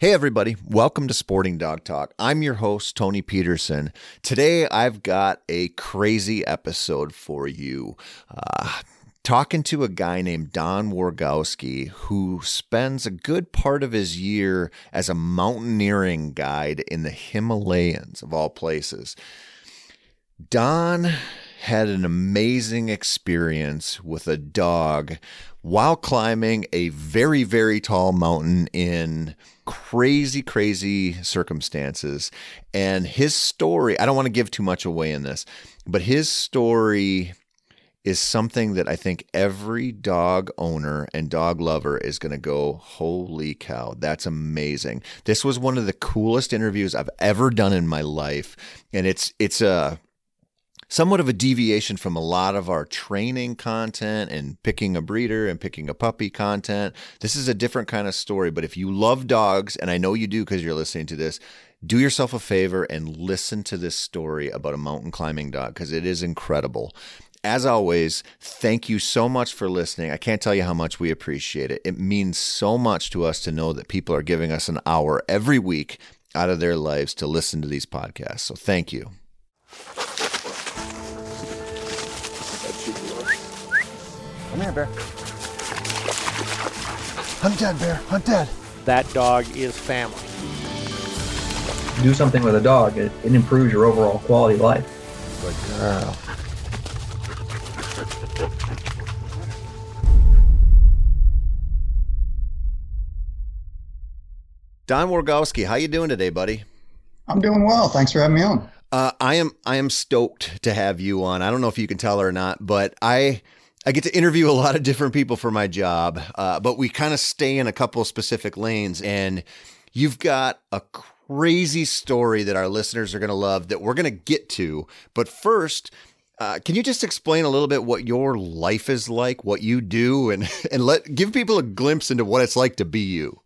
Hey, everybody. Welcome to Sporting Dog Talk. I'm your host, Tony Peterson. Today, I've got a crazy episode for you. Uh, talking to a guy named Don Wargowsky, who spends a good part of his year as a mountaineering guide in the Himalayas, of all places. Don had an amazing experience with a dog while climbing a very, very tall mountain in crazy, crazy circumstances. And his story, I don't want to give too much away in this, but his story is something that I think every dog owner and dog lover is going to go, holy cow, that's amazing. This was one of the coolest interviews I've ever done in my life. And it's, it's a, somewhat of a deviation from a lot of our training content and picking a breeder and picking a puppy content. This is a different kind of story. But if you love dogs, and I know you do because you're listening to this, do yourself a favor and listen to this story about a mountain climbing dog because it is incredible. As always, thank you so much for listening. I can't tell you how much we appreciate it. It means so much to us to know that people are giving us an hour every week out of their lives to listen to these podcasts. So thank you. Come here, bear. Hunt dad, bear. Hunt dad. That dog is family. Do something with a dog, it, it improves your overall quality of life. Good girl. Don Wargowsky, how you doing today, buddy? I'm doing well. Thanks for having me on. Uh, I am I am stoked to have you on. I don't know if you can tell or not, but I I get to interview a lot of different people for my job, uh, but we kind of stay in a couple specific lanes. And you've got a crazy story that our listeners are going to love that we're going to get to. But first, uh, can you just explain a little bit what your life is like, what you do, and and let give people a glimpse into what it's like to be you?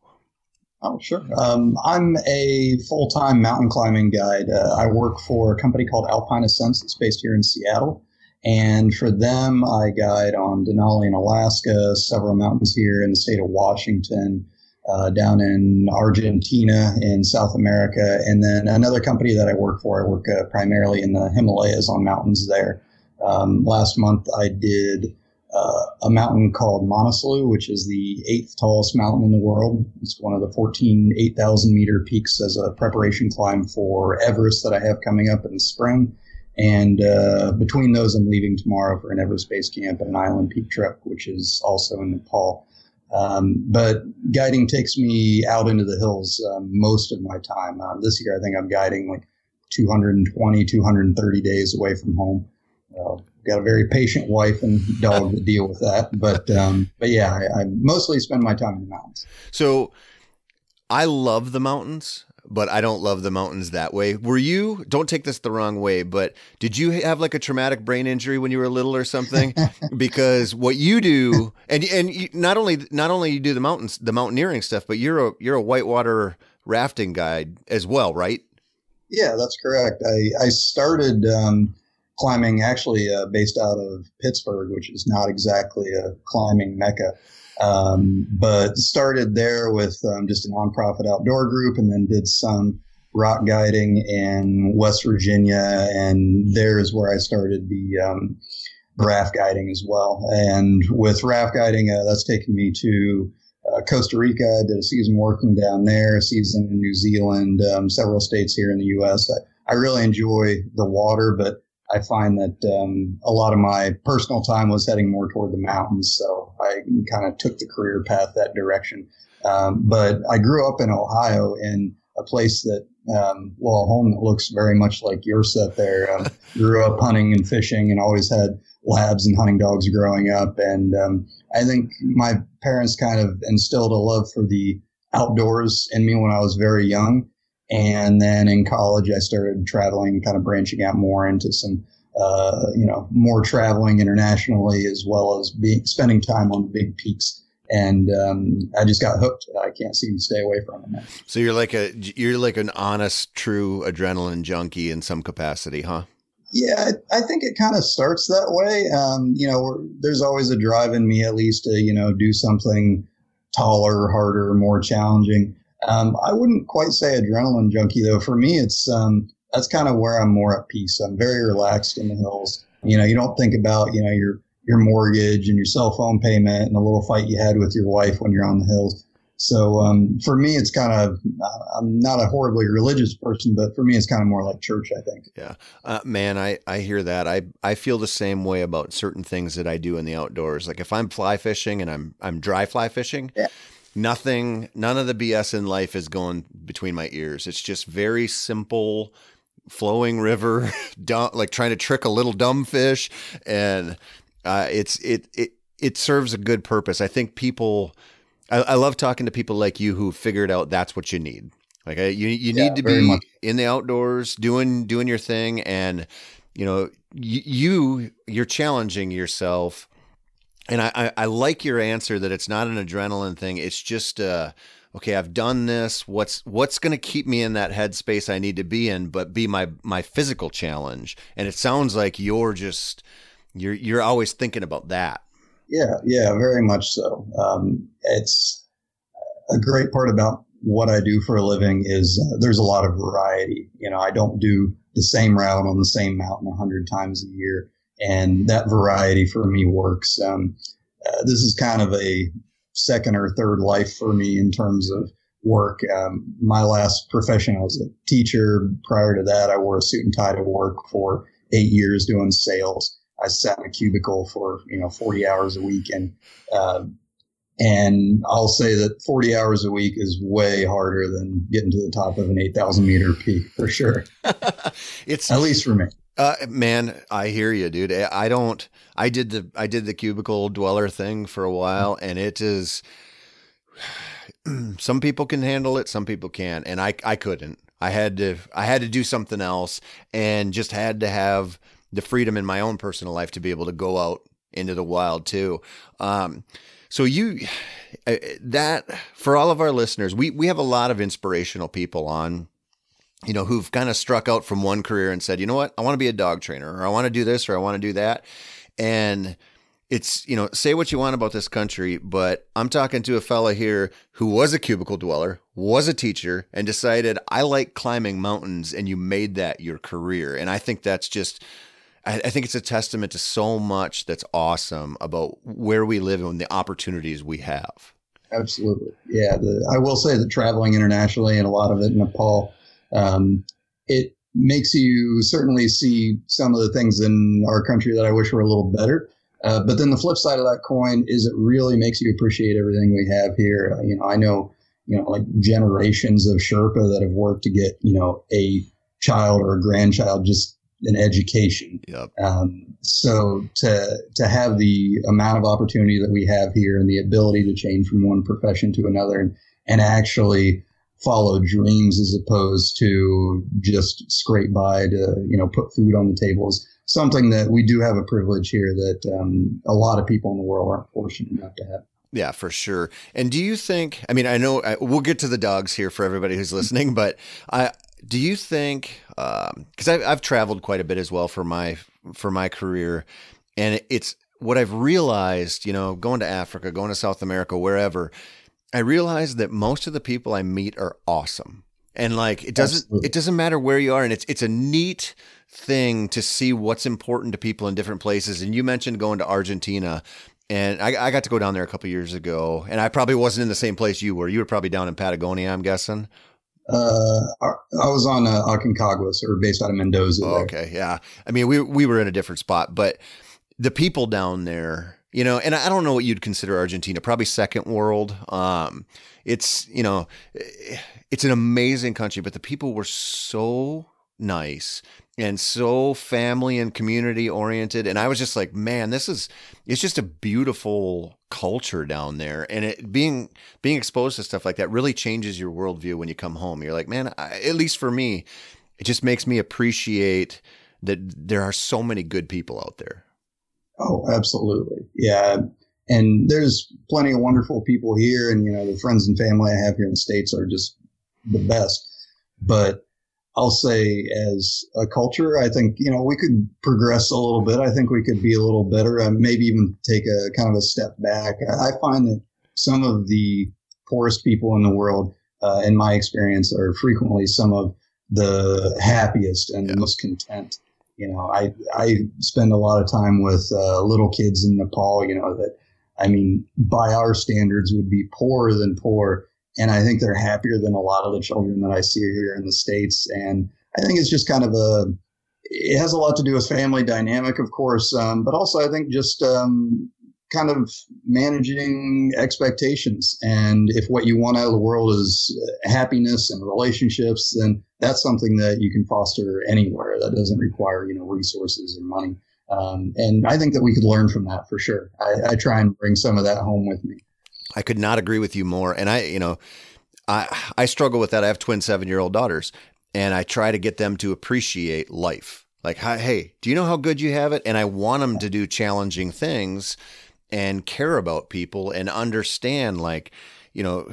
Oh, sure. Um, I'm a full time mountain climbing guide. Uh, I work for a company called Alpine Ascents that's based here in Seattle. And for them, I guide on Denali in Alaska, several mountains here in the state of Washington, uh, down in Argentina in South America. And then another company that I work for, I work uh, primarily in the Himalayas on mountains there. Um, last month, I did uh, a mountain called Manaslu, which is the eighth tallest mountain in the world. It's one of the 14 8,000 meter peaks as a preparation climb for Everest that I have coming up in the spring. And uh, between those, I'm leaving tomorrow for an Everest base camp and an island peak trip, which is also in Nepal. Um, but guiding takes me out into the hills um, most of my time. Uh, this year, I think I'm guiding like 220, 230 days away from home. Uh, got a very patient wife and dog to deal with that. But um, but yeah, I, I, mostly spend my time in the mountains. So I love the mountains, but I don't love the mountains that way. Were you? Don't take this the wrong way, but did you have like a traumatic brain injury when you were little or something? because what you do, and and you, not only not only you do the mountains, the mountaineering stuff, but you're a you're a whitewater rafting guide as well, right? Yeah, that's correct. I I started. Um, climbing actually uh, based out of Pittsburgh, which is not exactly a climbing mecca. Um, but started there with um, just a nonprofit outdoor group and then did some rock guiding in West Virginia. And there is where I started the um, raft guiding as well. And with raft guiding, uh, that's taken me to uh, Costa Rica. I did a season working down there, a season in New Zealand, um, several states here in the U.S. I, I really enjoy the water, but I find that um, a lot of my personal time was heading more toward the mountains, so I kind of took the career path that direction. Um, but I grew up in Ohio in a place that, um, well, a home that looks very much like your set there. Um, grew up hunting and fishing and always had labs and hunting dogs growing up. And um, I think my parents kind of instilled a love for the outdoors in me when I was very young. And then in college, I started traveling, kind of branching out more into some, uh, you know, more traveling internationally as well as being spending time on big peaks. And um, I just got hooked. I can't seem to stay away from it. Now. So you're like a you're like an honest, true adrenaline junkie in some capacity, huh? Yeah, I, I think it kind of starts that way. Um, you know, there's always a drive in me, at least, to you know do something taller, harder, more challenging. Um, I wouldn't quite say adrenaline junkie though. For me, it's um, that's kind of where I'm more at peace. I'm very relaxed in the hills. You know, you don't think about you know your your mortgage and your cell phone payment and the little fight you had with your wife when you're on the hills. So um, for me, it's kind of I'm not a horribly religious person, but for me, it's kind of more like church. I think. Yeah, uh, man, I I hear that. I I feel the same way about certain things that I do in the outdoors. Like if I'm fly fishing and I'm I'm dry fly fishing. Yeah. Nothing, none of the BS in life is going between my ears. It's just very simple, flowing river, dumb, like trying to trick a little dumb fish, and uh, it's it it it serves a good purpose. I think people I, I love talking to people like you who figured out that's what you need. Like you, you Yeah, need to be much. in the outdoors, doing doing your thing, and you know you, you you're challenging yourself. And I, I, I like your answer that it's not an adrenaline thing. It's just uh, okay. I've done this. What's what's going to keep me in that headspace I need to be in, but be my my physical challenge. And it sounds like you're just you're you're always thinking about that. Yeah, yeah, very much so. Um, it's a great part about what I do for a living is uh, there's a lot of variety. You know, I don't do the same route on the same mountain a hundred times a year, and that variety for me works. Um, uh, this is kind of a second or third life for me in terms of work. Um, my last profession, I was a teacher. Prior to that, I wore a suit and tie to work for eight years doing sales. I sat in a cubicle for you know 40 hours a week, and uh, and I'll say that 40 hours a week is way harder than getting to the top of an 8,000 meter peak for sure. it's At least for me. Uh, man, I hear you, dude. I don't. I did the I did the cubicle dweller thing for a while, and it is. Some people can handle it, some people can't, and I I couldn't. I had to I had to do something else, and just had to have the freedom in my own personal life to be able to go out into the wild too. Um, so you that for all of our listeners, we we have a lot of inspirational people on you know, who've kind of struck out from one career and said, you know what, I want to be a dog trainer or I want to do this or I want to do that. And it's, you know, say what you want about this country, but I'm talking to a fella here who was a cubicle dweller, was a teacher, and decided I like climbing mountains and you made that your career. And I think that's just, I, think it's a testament to so much that's awesome about where we live and the opportunities we have. Absolutely. Yeah. The, I will say that traveling internationally and a lot of it in Nepal, um, it makes you certainly see some of the things in our country that I wish were a little better. Uh, but then the flip side of that coin is it really makes you appreciate everything we have here. Uh, you know, I know, you know, like generations of Sherpa that have worked to get, you know, a child or a grandchild just an education. Yep. Um, so to to have the amount of opportunity that we have here and the ability to change from one profession to another and, and actually follow dreams as opposed to just scrape by to you know put food on the table is something that we do have a privilege here that um, a lot of people in the world aren't fortunate enough to have. Yeah, for sure. And do you think? I mean, I know I, we'll get to the dogs here for everybody who's listening, but I do you think? Because I've, I've traveled quite a bit as well for my for my career, and it's what I've realized. You know, going to Africa, going to South America, wherever, I realize that most of the people I meet are awesome, and like it doesn't Absolutely. it doesn't matter where you are, and it's it's a neat thing to see what's important to people in different places. And you mentioned going to Argentina. And I, I got to go down there a couple years ago, and I probably wasn't in the same place you were. You were probably down in Patagonia, I'm guessing. Uh, I I was on uh, Aconcagua, so we're based out of Mendoza. Oh, okay, yeah. I mean, we we were in a different spot, but the people down there, you know, and I don't know what you'd consider Argentina, probably second world. Um, it's you know, it's an amazing country, but the people were so nice and so family and community oriented. And i was just like man this is it's just a beautiful culture down there. And it being being exposed to stuff like that really changes your worldview when you come home. You're like man I, at least for me it just makes me appreciate that there are so many good people out there Oh, absolutely. Yeah. And there's plenty of wonderful people here. And, you know, the friends and family I have here in the States are just the best. But I'll say, as a culture, I think, you know, we could progress a little bit. I think we could be a little better and maybe even take a kind of a step back. I find that some of the poorest people in the world uh, in my experience, are frequently some of the happiest and the most content. You know, I I spend a lot of time with uh, little kids in Nepal. You know that, I mean, by our standards, would be poorer than poor, and I think they're happier than a lot of the children that I see here in the states. And I think it's just kind of a it has a lot to do with family dynamic, of course, um, but also I think just um, kind of managing expectations. And if what you want out of the world is happiness and relationships, then that's something that you can foster anywhere. That doesn't require you know resources and money. Um, and I think that we could learn from that for sure. I, I try and bring some of that home with me. I could not agree with you more. And I, you know, I I struggle with that. I have twin seven year old daughters, and I try to get them to appreciate life. Like, hey, do you know how good you have it? And I want them to do challenging things and care about people and understand, like, you know,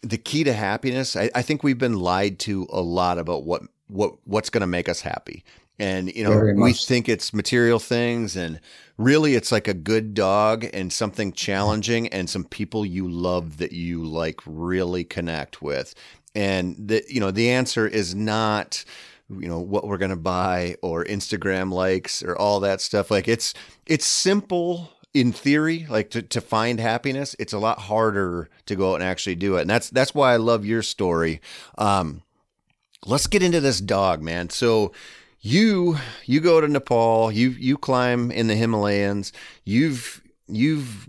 the key to happiness. I, I think we've been lied to a lot about what what what's going to make us happy. And you know, we think it's material things and really it's like a good dog and something challenging and some people you love that you like really connect with. And the you know, the answer is not you know what we're going to buy or Instagram likes or all that stuff. Like it's it's simple in theory, like to, to find happiness, it's a lot harder to go out and actually do it. And that's that's why I love your story. Um, let's get into this dog, man. So you you go to Nepal, you you climb in the Himalayas, you've you've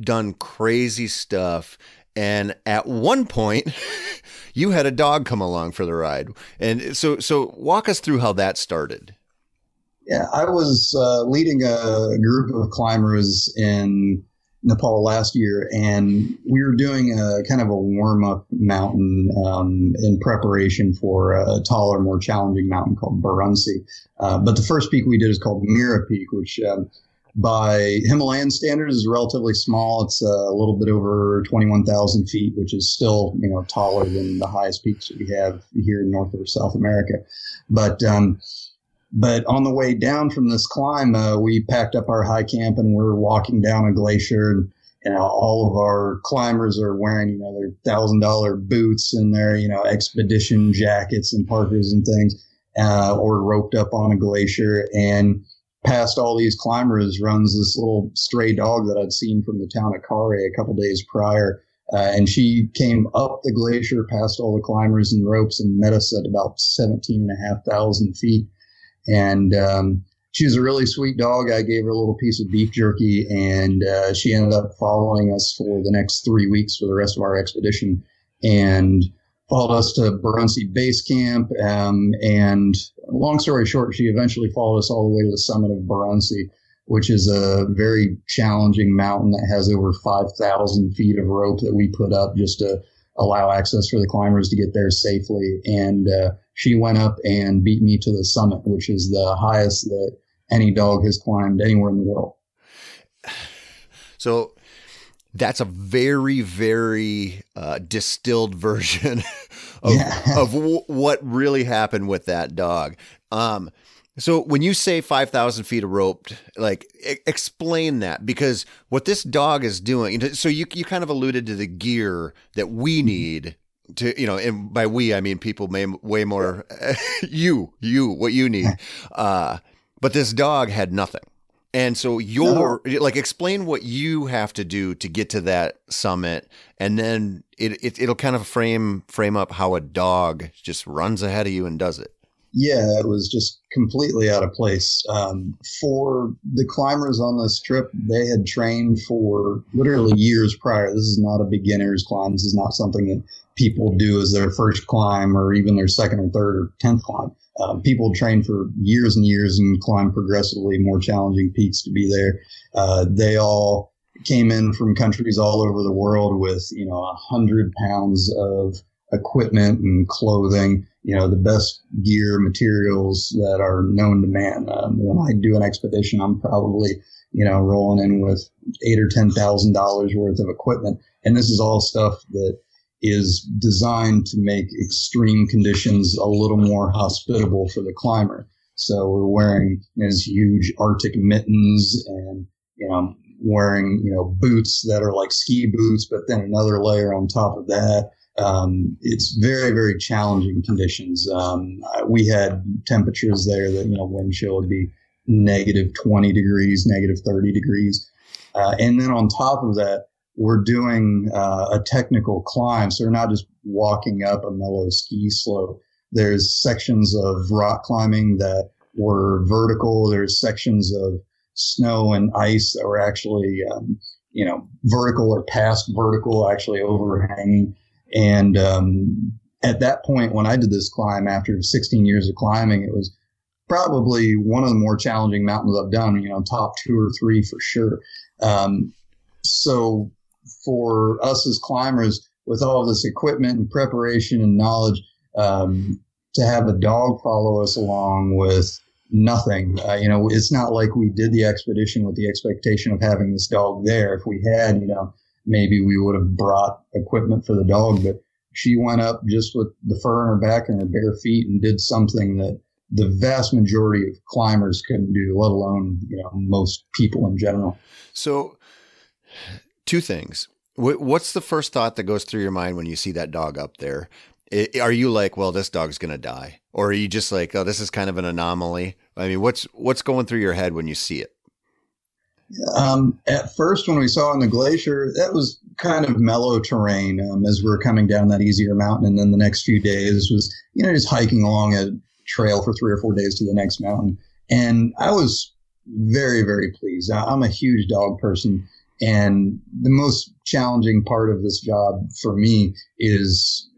done crazy stuff. And at one point, you had a dog come along for the ride. And so so walk us through how that started. Yeah, I was uh, leading a group of climbers in Nepal last year, and we were doing a kind of a warm up mountain um, in preparation for a taller, more challenging mountain called Baruntse. Uh, but the first peak we did is called Mera Peak, which um, by Himalayan standards is relatively small. It's uh, a little bit over 21,000 feet, which is still you know taller than the highest peaks that we have here in North or South America. But um, but on the way down from this climb, uh, we packed up our high camp and we're walking down a glacier and you know, all of our climbers are wearing, you know, their thousand dollar boots and their, you know, expedition jackets and parkers and things, uh, or roped up on a glacier. And past all these climbers runs this little stray dog that I'd seen from the town of Khare a couple days prior. Uh, and she came up the glacier past all the climbers and ropes and met us at about 17 and a half thousand feet. And um, she was a really sweet dog. I gave her a little piece of beef jerky, and uh, she ended up following us for the next three weeks for the rest of our expedition, and followed us to Baruntse Base Camp. Um, and long story short, she eventually followed us all the way to the summit of Baruntse, which is a very challenging mountain that has over 5,000 feet of rope that we put up just to allow access for the climbers to get there safely. And uh, she went up and beat me to the summit, which is the highest that any dog has climbed anywhere in the world. So that's a very, very uh, distilled version of, yeah. of w- what really happened with that dog. Um, so when you say 5,000 feet of rope, like explain that because what this dog is doing, so you, you kind of alluded to the gear that we mm-hmm. need to, you know, and by we, I mean people may way more, you, you, what you need. Uh, but this dog had nothing. And so your no. like explain what you have to do to get to that summit and then it, it it'll kind of frame frame up how a dog just runs ahead of you and does it. Yeah, it was just completely out of place. Um, for the climbers on this trip, they had trained for literally years prior. This is not a beginner's climb. This is not something that people do as their first climb or even their second or third or tenth climb. Um, people train for years and years and climb progressively more challenging peaks to be there. Uh, they all came in from countries all over the world with you know a hundred pounds of equipment and clothing, you know, the best gear materials that are known to man. Um, when I do an expedition, I'm probably, you know, rolling in with eight or ten thousand dollars worth of equipment, and this is all stuff that is designed to make extreme conditions a little more hospitable for the climber. So we're wearing these huge Arctic mittens and, you know, wearing, you know, boots that are like ski boots, but then another layer on top of that. Um, it's very, very challenging conditions. Um, we had temperatures there that, you know, wind chill would be negative 20 degrees, negative 30 degrees. Uh, and then on top of that, we're doing uh, a technical climb. So we're not just walking up a mellow ski slope. There's sections of rock climbing that were vertical. There's sections of snow and ice that were actually, um, you know, vertical or past vertical, actually overhanging. And um, at that point, when I did this climb after 16 years of climbing, it was probably one of the more challenging mountains I've done, you know, top two or three for sure. Um, so for us as climbers, with all this equipment and preparation and knowledge, um, to have a dog follow us along with nothing, uh, you know, it's not like we did the expedition with the expectation of having this dog there. If we had, you know, maybe we would have brought equipment for the dog, but she went up just with the fur on her back and her bare feet and did something that the vast majority of climbers couldn't do, let alone you know most people in general. So, two things. What's the first thought that goes through your mind when you see that dog up there? Are you like, well, this dog's gonna die, or are you just like, oh, this is kind of an anomaly? I mean, what's what's going through your head when you see it? Um, at first, when we saw on the glacier, that was kind of mellow terrain um, as we are coming down that easier mountain. And then the next few days was, you know, just hiking along a trail for three or four days to the next mountain. And I was very, very pleased. I'm a huge dog person. And the most challenging part of this job for me is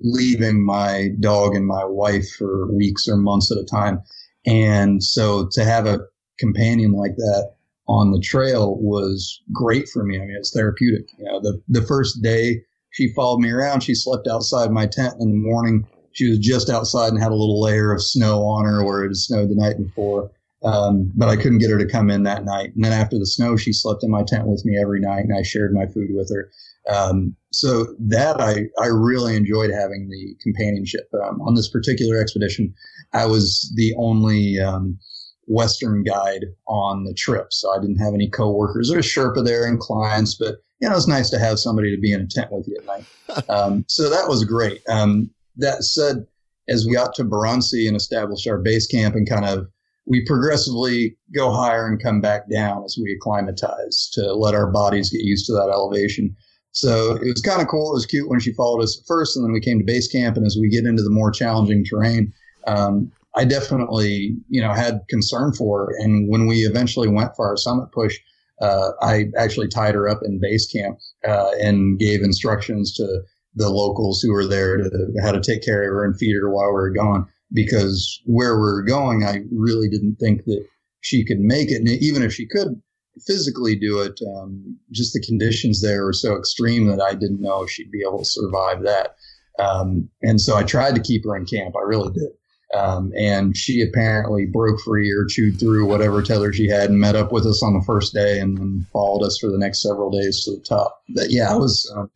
leaving my dog and my wife for weeks or months at a time. And so to have a companion like that on the trail was great for me. I mean, it's therapeutic. You know, the, the first day she followed me around, she slept outside my tent in the morning she was just outside and had a little layer of snow on her where it had snowed the night before. Um, but I couldn't get her to come in that night. And then after the snow, she slept in my tent with me every night, and I shared my food with her. Um, so that I I really enjoyed having the companionship. Um, on this particular expedition, I was the only um, Western guide on the trip, so I didn't have any coworkers. Was Sherpa there and clients, but you know it's nice to have somebody to be in a tent with you at night. Um, so that was great. Um, that said, as we got to Baruntse and established our base camp and kind of we progressively go higher and come back down as we acclimatize to let our bodies get used to that elevation. So it was kind of cool. It was cute when she followed us at first, and then we came to base camp. And as we get into the more challenging terrain, um, I definitely, you know, had concern for her. And when we eventually went for our summit push, uh, I actually tied her up in base camp uh, and gave instructions to the locals who were there to how to take care of her and feed her while we were gone. Because where we're going, I really didn't think that she could make it. And even if she could physically do it, um, just the conditions there were so extreme that I didn't know if she'd be able to survive that. Um, and so I tried to keep her in camp. I really did. Um, and she apparently broke free or chewed through whatever tether she had and met up with us on the first day and then followed us for the next several days to the top. But yeah, I was uh,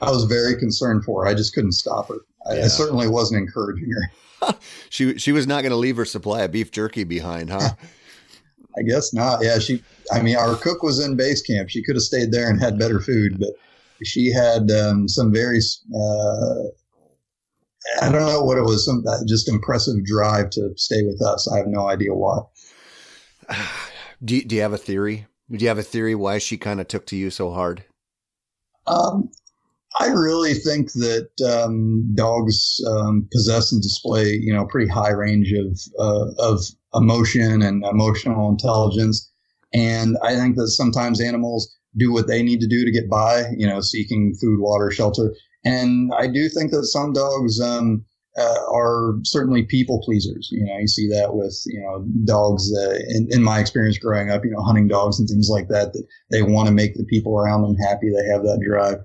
I was very concerned for her. I just couldn't stop her. I, yeah. I certainly wasn't encouraging her. she she was not going to leave her supply of beef jerky behind, huh? I guess not. Yeah, she. I mean, our cook was in base camp. She could have stayed there and had better food, but she had um, some very. Uh, I don't know what it was. Some just impressive drive to stay with us. I have no idea why. Do you, Do you have a theory? Do you have a theory why she kind of took to you so hard? Um, I really think that um, dogs um, possess and display, you know, pretty high range of uh, of emotion and emotional intelligence, and I think that sometimes animals do what they need to do to get by, you know, seeking food, water, shelter, and I do think that some dogs um, uh, are certainly people pleasers. You know, you see that with you know dogs. In, in my experience growing up, you know, hunting dogs and things like that, that they want to make the people around them happy. They have that drive.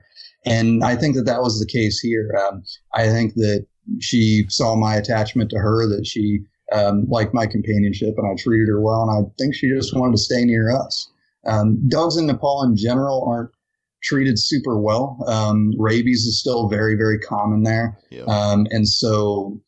And I think that that was the case here. Um, I think that she saw my attachment to her, that she um, liked my companionship, and I treated her well. And I think she just wanted to stay near us. Um, dogs in Nepal in general aren't treated super well. Um, rabies is still very, very common there. Um, and so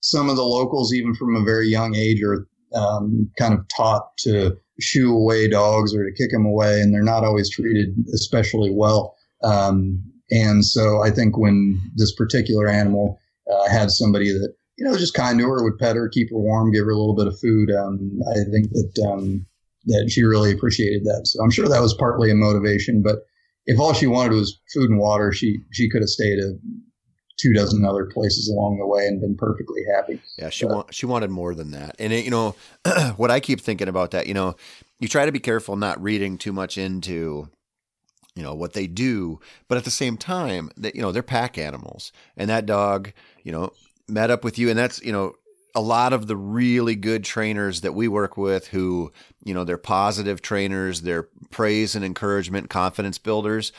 some of the locals, even from a very young age, are um, kind of taught to shoo away dogs or to kick them away, and they're not always treated especially well. Um, And so I think when this particular animal uh, had somebody that you know just kind to her, would pet her, keep her warm, give her a little bit of food, um, I think that um, that she really appreciated that. So I'm sure that was partly a motivation. But if all she wanted was food and water, she she could have stayed a two dozen other places along the way and been perfectly happy. Yeah, she want, she wanted more than that. And it, you know, what I keep thinking about that, you know, you try to be careful not reading too much into you know what they do but at the same time that you know they're pack animals. And that dog you know met up with you and that's you know a lot of the really good trainers that we work with who you know they're positive trainers they're praise and encouragement confidence builders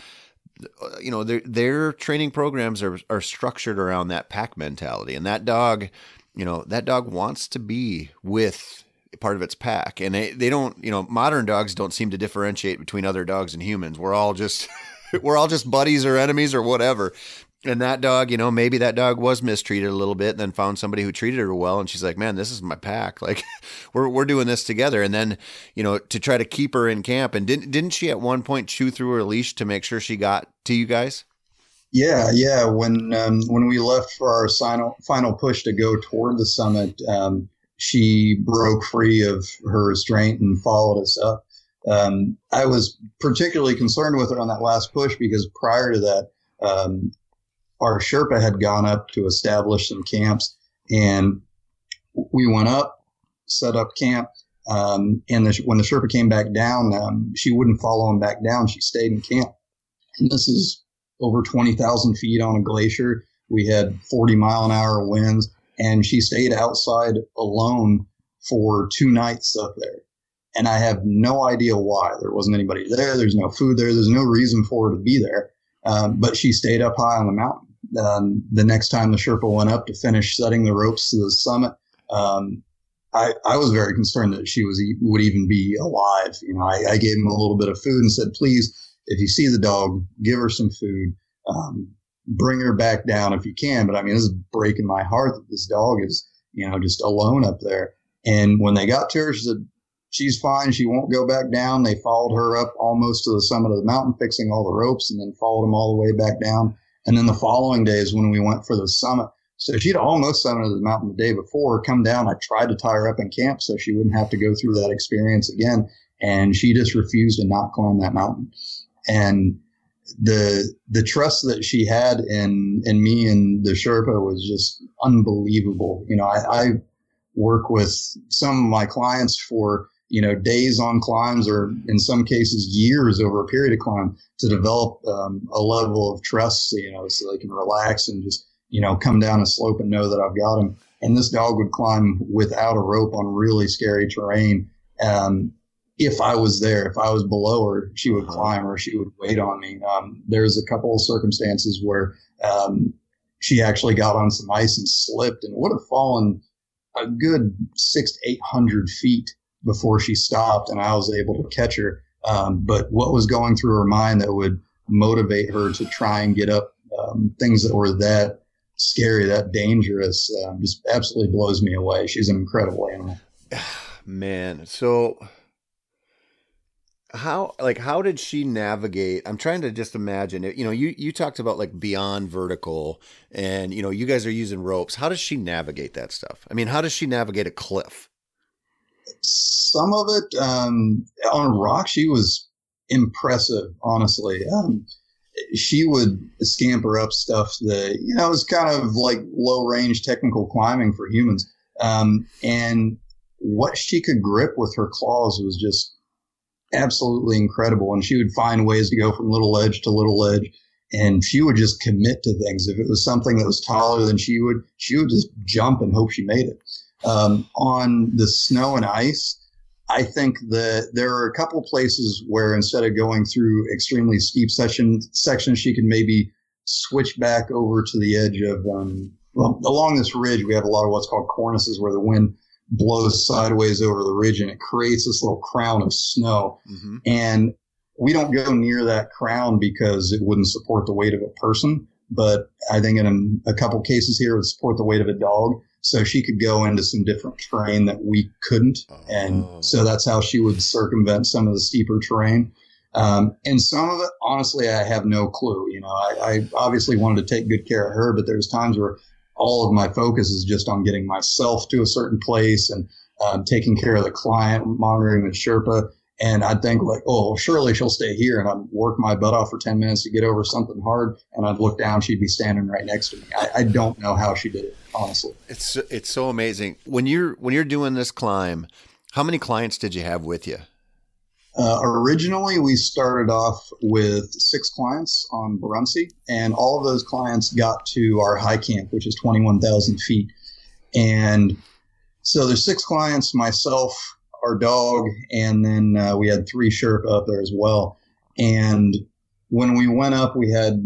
uh, you know their their training programs are are structured around that pack mentality. And that dog you know that dog wants to be with part of its pack. And they, they don't you know modern dogs don't seem to differentiate between other dogs and humans. We're all just we're all just buddies or enemies or whatever. And that dog you know maybe that dog was mistreated a little bit and then found somebody who treated her well and she's like man this is my pack. Like we're, we're doing this together. And then you know to try to keep her in camp and didn't didn't she at one point chew through her leash to make sure she got to you guys? Yeah, yeah. When um, when we left for our final final push to go toward the summit, um, she broke free of her restraint and followed us up. Um, I was particularly concerned with her on that last push because prior to that, um, our Sherpa had gone up to establish some camps, and we went up, set up camp. Um, and the, when the Sherpa came back down, um, she wouldn't follow him back down. She stayed in camp. And this is over 20,000 feet on a glacier. We had 40 mile an hour winds and she stayed outside alone for two nights up there. And I have no idea why. There wasn't anybody there. There's no food there. There's no reason for her to be there. Um, but she stayed up high on the mountain. Um, the next time the Sherpa went up to finish setting the ropes to the summit, um, I, I, was very concerned that she was would even be alive. You know, I, I, gave him a little bit of food and said, "Please, if you see the dog, give her some food. Um, bring her back down if you can. But I mean, this is breaking my heart that this dog is, you know, just alone up there. And when they got to her, she said, she's fine. She won't go back down. They followed her up almost to the summit of the mountain, fixing all the ropes, and then followed them all the way back down. And then the following days when we went for the summit, so she'd almost summited the mountain the day before, come down. I tried to tie her up in camp so she wouldn't have to go through that experience again. And she just refused to not climb that mountain. And the the trust that she had in in me and the Sherpa was just unbelievable. You know, I, I work with some of my clients for you know days on climbs or in some cases years over a period of climb to develop um, a level of trust you know so they can relax and just you know come down a slope and know that i've got them and this dog would climb without a rope on really scary terrain um, if I was there, if I was below her, she would uh-huh. climb or she would wait on me. Um, there's a couple of circumstances where um, she actually got on some ice and slipped and would have fallen a good six to eight hundred feet before she stopped, and I was able to catch her. Um, but what was going through her mind that would motivate her to try and get up um, things that were that scary, that dangerous, uh, just absolutely blows me away. She's an incredible animal. Man, so how like how did she navigate i'm trying to just imagine it you know you you talked about like beyond vertical and you know you guys are using ropes. How does she navigate that stuff? I mean how does she navigate a cliff? Some of it um, on rock she was impressive honestly. Um, she would scamper up stuff that you know was kind of like low range technical climbing for humans. Um, and what she could grip with her claws was just absolutely incredible. And she would find ways to go from little ledge to little ledge. And she would just commit to things. If it was something that was taller than she would, she would just jump and hope she made it. Um, on the snow and ice, I think that there are a couple places where instead of going through extremely steep section sections, she could maybe switch back over to the edge of um, well, along this ridge. We have a lot of what's called cornices where the wind blows sideways over the ridge and it creates this little crown of snow. Mm-hmm. And we don't go near that crown because it wouldn't support the weight of a person. But I think in a, a couple cases here, it would support the weight of a dog. So she could go into some different terrain that we couldn't. Oh. And so that's how she would circumvent some of the steeper terrain. Um, and some of it, honestly, I have no clue. You know, I, I obviously wanted to take good care of her, but there's times where all of my focus is just on getting myself to a certain place and um, taking care of the client, monitoring the Sherpa. And I'd think like, oh, surely she'll stay here. And I'd work my butt off for 10 minutes to get over something hard. And I'd look down, she'd be standing right next to me. I, I don't know how she did it, honestly. It's, it's so amazing. When you're, when you're doing this climb, how many clients did you have with you? Uh, originally, we started off with six clients on Baruntse, and all of those clients got to our high camp, which is 21,000 feet. And so there's six clients, myself, our dog, and then uh, we had three Sherpa up there as well. And when we went up, we had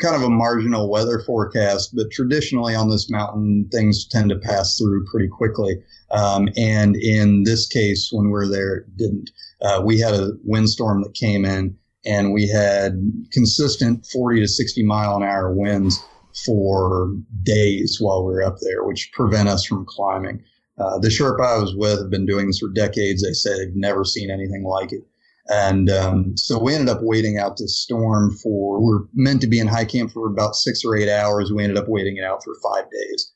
kind of a marginal weather forecast, but traditionally on this mountain, things tend to pass through pretty quickly. Um, and in this case, when we were there, it didn't. Uh, we had a windstorm that came in, and we had consistent 40 to 60 mile an hour winds for days while we were up there, which prevent us from climbing. Uh, the Sherpa I was with have been doing this for decades. They say they've never seen anything like it. And um, so we ended up waiting out this storm for, we are meant to be in high camp for about six or eight hours. We ended up waiting it out for five days.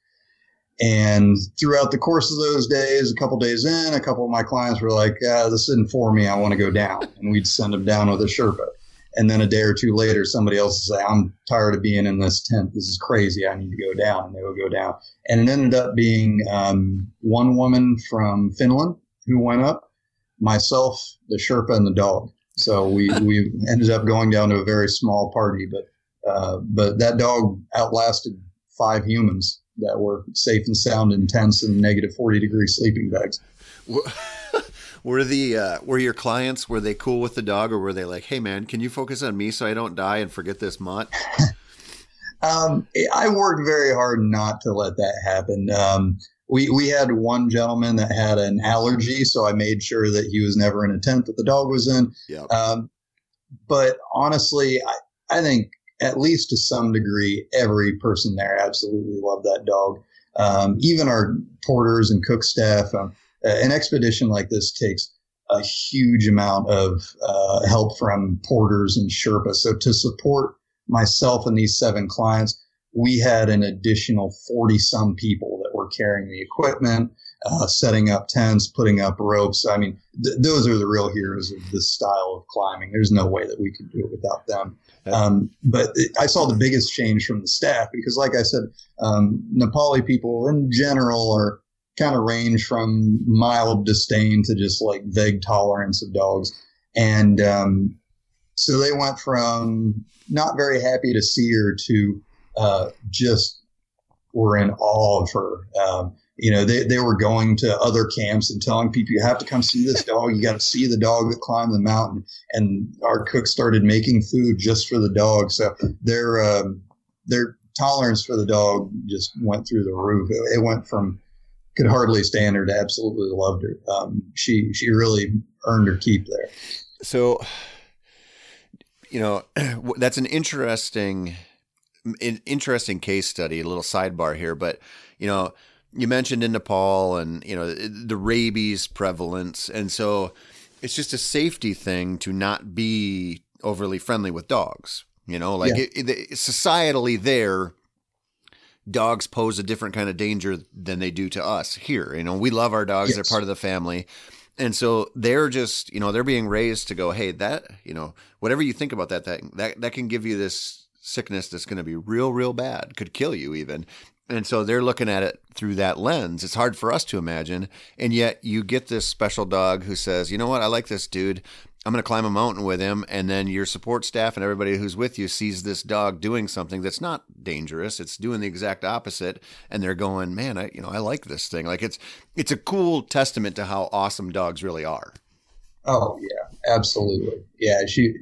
And throughout the course of those days, a couple days in, a couple of my clients were like, ah, this isn't for me. I want to go down. And we'd send them down with a Sherpa. And then a day or two later, somebody else would say, I'm tired of being in this tent. This is crazy. I need to go down. And they would go down. And it ended up being um, one woman from Finland who went up, myself, the Sherpa, and the dog. So we, we ended up going down to a very small party, but uh, but that dog outlasted five humans that were safe and sound in tents and negative 40 degree sleeping bags. were the uh, were your clients were they cool with the dog or were they like, hey man, can you focus on me so I don't die and forget this mutt? um, I worked very hard not to let that happen. Um, we we had one gentleman that had an allergy, so I made sure that he was never in a tent that the dog was in. Yeah. Um, but honestly, I, I think at least to some degree, every person there absolutely loved that dog. Um, even our porters and cook staff. Um, an expedition like this takes a huge amount of uh, help from porters and Sherpas. So to support myself and these seven clients, we had an additional 40 some people carrying the equipment, uh, setting up tents, putting up ropes. I mean, th- those are the real heroes of this style of climbing. There's no way that we could do it without them. Um, but I saw the biggest change from the staff because, like I said, um, Nepali people in general are kind of range from mild disdain to just like vague tolerance of dogs. And um, so they went from not very happy to see her to uh, just were in awe of her. Um, you know, they, they were going to other camps and telling people, you have to come see this dog. You got to see the dog that climbed the mountain. And our cook started making food just for the dog. So their, um, their tolerance for the dog just went through the roof. It, it went from could hardly stand her to absolutely loved her. Um, she, she really earned her keep there. So, you know, that's an interesting, interesting case study, a little sidebar here, but you know, you mentioned in Nepal and you know the rabies prevalence, and so it's just a safety thing to not be overly friendly with dogs. You know, like yeah. it, it, societally, there, dogs pose a different kind of danger than they do to us here. You know, we love our dogs; yes. they're part of the family. And so they're just, you know, they're being raised to go, hey, that, you know, whatever you think about that, that that that can give you this sickness that's going to be real, real bad, could kill you even. And so they're looking at it through that lens. It's hard for us to imagine. And yet you get this special dog who says, you know what, I like this dude. I'm going to climb a mountain with him. And then your support staff and everybody who's with you sees this dog doing something that's not dangerous. It's doing the exact opposite. And they're going, man, I, you know, I like this thing. Like it's, it's a cool testament to how awesome dogs really are. Oh yeah, absolutely. Yeah. She,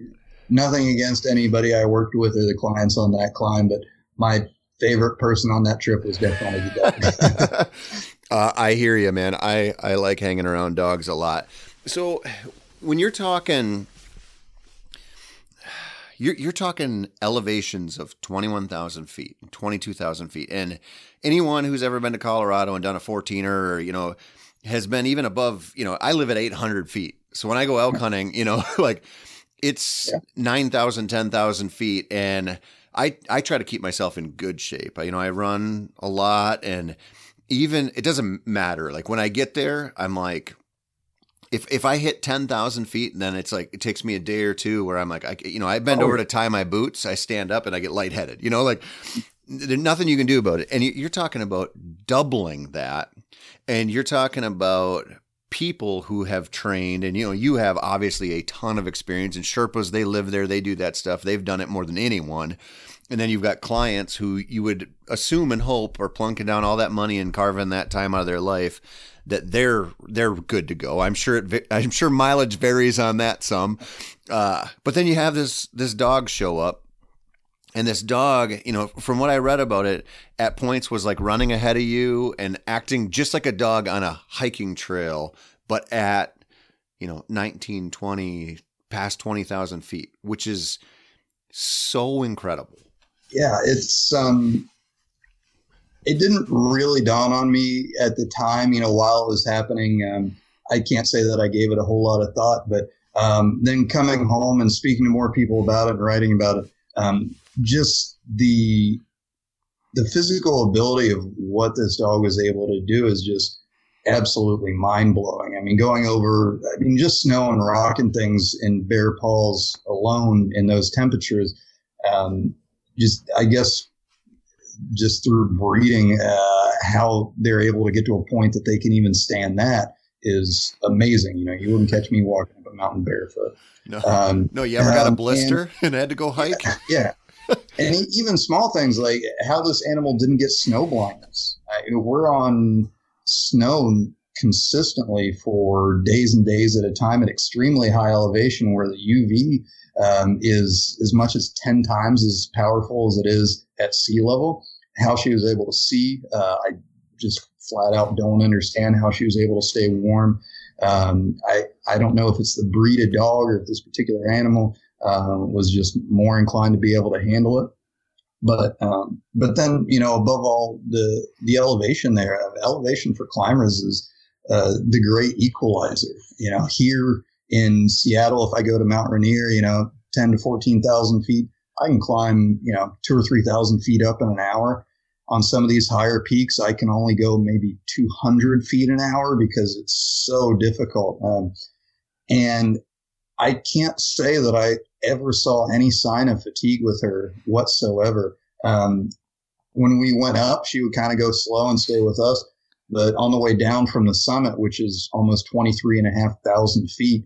nothing against anybody I worked with or the clients on that climb, but my favorite person on that trip was definitely the dog. uh, I hear you, man. I, I like hanging around dogs a lot. So when you're talking, you're, you're talking elevations of 21,000 feet, 22,000 feet. And anyone who's ever been to Colorado and done a 14er or, you know, has been even above, you know, I live at 800 feet. So when I go elk hunting, you know, like it's Yeah. 9,000, 10,000 feet. And I, I try to keep myself in good shape. I, you know, I run a lot and even it doesn't matter. Like when I get there, I'm like, if, if I hit 10,000 feet, then it's like, it takes me a day or two where I'm like, I, you know, I bend Oh. over to tie my boots. I stand up and I get lightheaded, you know, like there's nothing you can do about it. And you- you're talking about doubling that. And you're talking about people who have trained and you know you have obviously a ton of experience and sherpas they live there they do that stuff they've done it more than anyone. And then you've got clients who you would assume and hope are plunking down all that money and carving that time out of their life that they're they're good to go. I'm sure it i'm sure mileage varies on that some. Uh, but then you have this this dog show up and this dog, you know, from what I read about it, at points was like running ahead of you and acting just like a dog on a hiking trail, but at, you know, 19, 20, past 20,000 feet, which is so incredible. Yeah, it's um it didn't really dawn on me at the time, you know, while it was happening. Um, I can't say that I gave it a whole lot of thought, but um, then coming home and speaking to more people about it and writing about it, um, just the the physical ability of what this dog was able to do is just absolutely mind blowing. I mean, going over, I mean, just snow and rock and things in bear paws alone in those temperatures. Um, just, I guess, just through breeding, uh, how they're able to get to a point that they can even stand that is amazing. You know, you wouldn't catch me walking up a mountain barefoot. No, Um, no, you ever got a um, blister and, had to go hike? yeah. And even small things like how this animal didn't get snow blindness. We're on snow consistently for days and days at a time at extremely high elevation where the UV um, is as much as 10 times as powerful as it is at sea level. How she was able to see, uh, I just flat out don't understand how she was able to stay warm. Um, I, I don't know if it's the breed of dog or if this particular animal uh, was just more inclined to be able to handle it. But um, but then you know above all the the elevation there elevation for climbers is uh, the great equalizer. You know here in Seattle, if I go to Mount Rainier, you know ten to fourteen thousand feet, I can climb you know two or three thousand feet up in an hour. On some of these higher peaks, I can only go maybe 200 feet an hour because it's so difficult. Um, and I can't say that I ever saw any sign of fatigue with her whatsoever. Um, when we went up, she would kind of go slow and stay with us. But on the way down from the summit, which is almost 23 and a half thousand feet,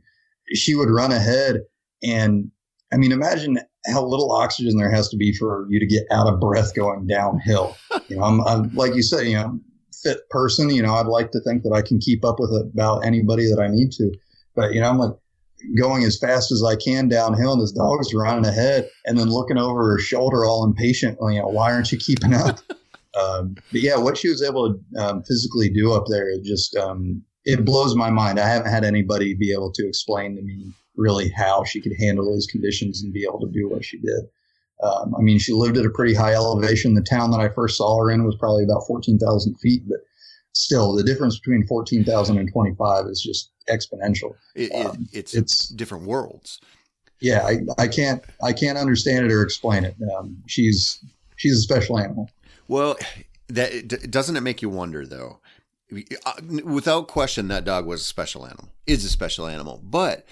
she would run ahead. And I mean, imagine how little oxygen there has to be for you to get out of breath going downhill. You know, I'm, I'm like you said, you know, fit person. You know, I'd like to think that I can keep up with about anybody that I need to. But you know, I'm like going as fast as I can downhill, and this dog's running ahead, and then looking over her shoulder, all impatiently. You know, why aren't you keeping up? um, but yeah, what she was able to um, physically do up there, it just um, it blows my mind. I haven't had anybody be able to explain to me really how she could handle those conditions and be able to do what she did. Um, I mean, she lived at a pretty high elevation. The town that I first saw her in was probably about 14,000 feet, but still, the difference between 14,000 and 25 is just exponential. It, it, Um, it's, it's- different worlds. Yeah, I, I can't I can't understand it or explain it. Um, she's she's a special animal. Well, that doesn't it make you wonder though? Uh, Without question, that dog was a special animal. Is a special animal, but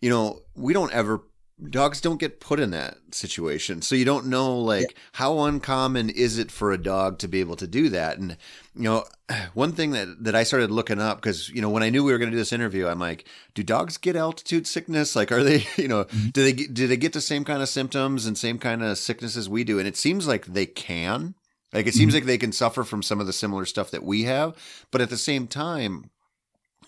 you know we don't ever. Dogs don't get put in that situation, so you don't know like how uncommon is it for a dog to be able to do that. And you know, one thing that that I started looking up because you know when I knew we were going to do this interview, I'm like, do dogs get altitude sickness? Like, are they you know mm-hmm. do they get- do they get the same kind of symptoms and same kind of sicknesses we do? And it seems like they can. Like it seems mm-hmm. like they can suffer from some of the similar stuff that we have, but at the same time,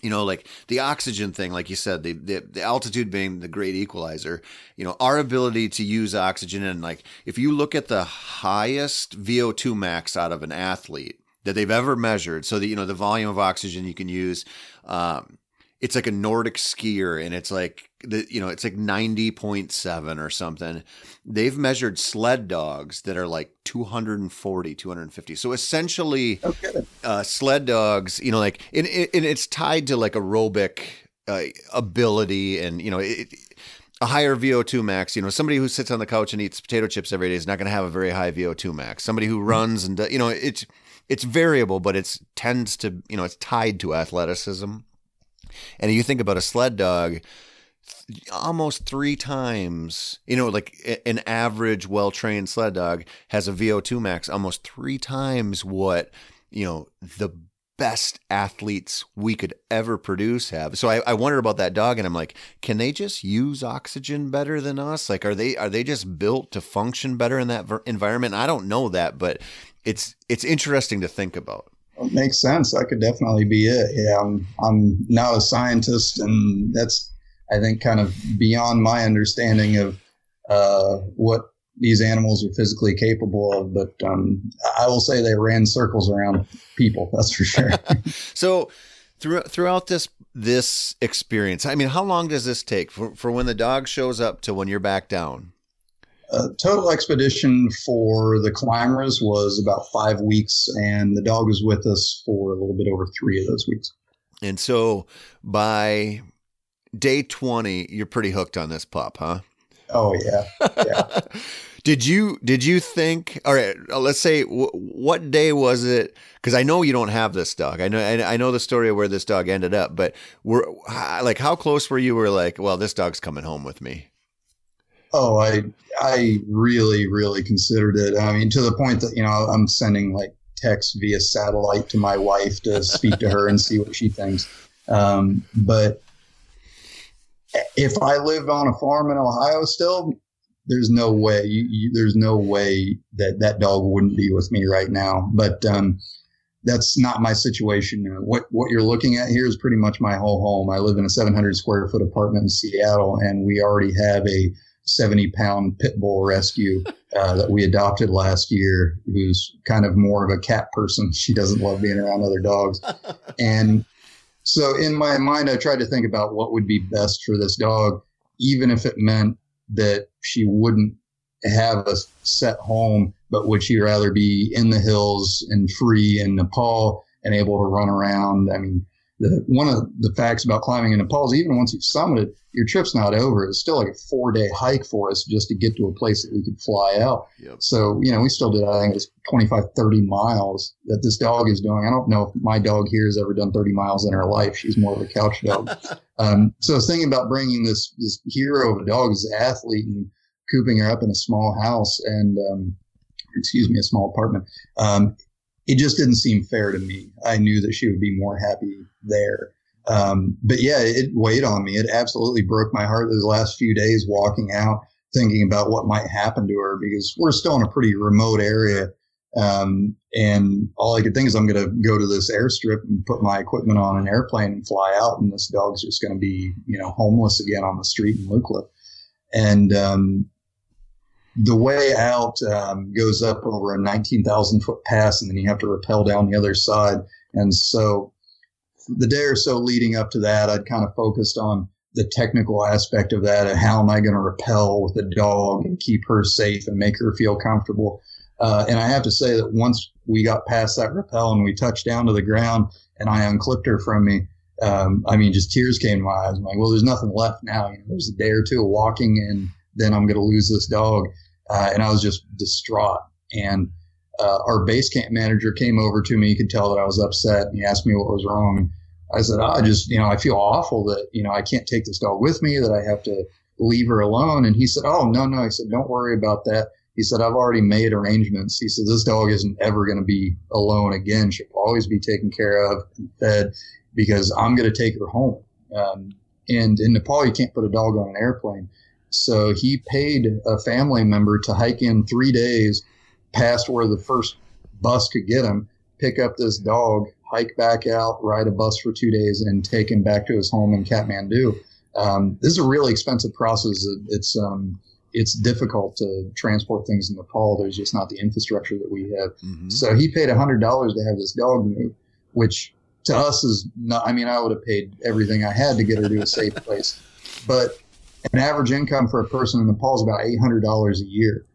you know, like the oxygen thing, like you said, the, the the altitude being the great equalizer. You know, our ability to use oxygen and like if you look at the highest VO2 max out of an athlete that they've ever measured, so that you know the volume of oxygen you can use. Um, it's like a Nordic skier, and it's like the you know it's like ninety point seven or something. They've measured sled dogs that are like 240, 250. So essentially, Okay. uh, sled dogs, you know, like, and, and it's tied to like aerobic uh, ability, and you know, it, a higher VO2 max. You know, somebody who sits on the couch and eats potato chips every day is not going to have a very high VO2 max. Somebody who runs and you know, it's it's variable, but it's tends to you know it's tied to athleticism. And you think about a sled dog, almost three times, you know, like an average well trained sled dog has a VO2 max almost three times what you know the best athletes we could ever produce have. So I, I wonder about that dog, and I'm like, can they just use oxygen better than us? Like, are they are they just built to function better in that environment? I don't know that, but it's it's interesting to think about. It makes sense. That could definitely be it. Yeah, I'm I'm not a scientist, and that's I think kind of beyond my understanding of uh, what these animals are physically capable of. But um, I will say they ran circles around people. That's for sure. so through, throughout this this experience, I mean, how long does this take for, for when the dog shows up to when you're back down? Uh, total expedition for the climbers was about five weeks, and the dog was with us for a little bit over three of those weeks. And so by day 20, you're pretty hooked on this pup, huh? Oh yeah, yeah. did you did you think? All right, uh, let's say w- what day was it? Because I know you don't have this dog. I know I, I know the story of where this dog ended up, but were like how close were you? Were like, well, this dog's coming home with me. Oh, I I really really considered it. I mean, to the point that you know I'm sending like texts via satellite to my wife to speak to her and see what she thinks. Um, but if I lived on a farm in Ohio still, there's no way. You, you, there's no way that that dog wouldn't be with me right now. But um, that's not my situation. What what you're looking at here is pretty much my whole home. I live in a 700 square foot apartment in Seattle, and we already have a 70 pound pit bull rescue uh, that we adopted last year, who's kind of more of a cat person. She doesn't love being around other dogs, and so in my mind, I tried to think about what would be best for this dog, even if it meant that she wouldn't have a set home, but would she rather be in the hills and free in Nepal and able to run around? I mean, the, one of the facts about climbing in Nepal is even once you've summited, your trip's not over. It's still like a four day hike for us just to get to a place that we could fly out. Yep. So, you know, we still did, I think it was 25, 30 miles that this dog is doing. I don't know if my dog here has ever done 30 miles in her life. She's more of a couch dog. um, so I was thinking about bringing this, this hero of a dog, this athlete and cooping her up in a small house and, um, excuse me, a small apartment. Um, it just didn't seem fair to me. I knew that she would be more happy there. Um, but yeah, it weighed on me. It absolutely broke my heart those last few days walking out, thinking about what might happen to her because we're still in a pretty remote area. Um, and all I could think is I'm going to go to this airstrip and put my equipment on an airplane and fly out, and this dog's just going to be, you know, homeless again on the street in Lukla. And um, the way out um, goes up over a 19,000 foot pass, and then you have to rappel down the other side. And so the day or so leading up to that, I'd kind of focused on the technical aspect of that and how am I going to rappel with the dog and keep her safe and make her feel comfortable. Uh, and I have to say that once we got past that rappel and we touched down to the ground and I unclipped her from me, um, I mean, just tears came to my eyes. I'm like, well, there's nothing left now. You know, there's a day or two of walking and then I'm going to lose this dog. Uh, and I was just distraught. And uh, our base camp manager came over to me. He could tell that I was upset, and he asked me what was wrong. And I said, I just, you know, I feel awful that, you know, I can't take this dog with me, that I have to leave her alone. And he said, Oh, no, no. He said, Don't worry about that. He said, I've already made arrangements. He said, This dog isn't ever going to be alone again. She'll always be taken care of and fed because I'm going to take her home. Um, and in Nepal, you can't put a dog on an airplane. So he paid a family member to hike in three days past where the first bus could get him, pick up this dog, hike back out, ride a bus for two days, and take him back to his home in Kathmandu. Um, this is a really expensive process. It's um, it's difficult to transport things in Nepal. There's just not the infrastructure that we have. Mm-hmm. So he paid hundred dollars to have this dog move, which to us is not. I mean, I would have paid everything I had to get her to a safe place, but an average income for a person in Nepal is about eight hundred dollars a year.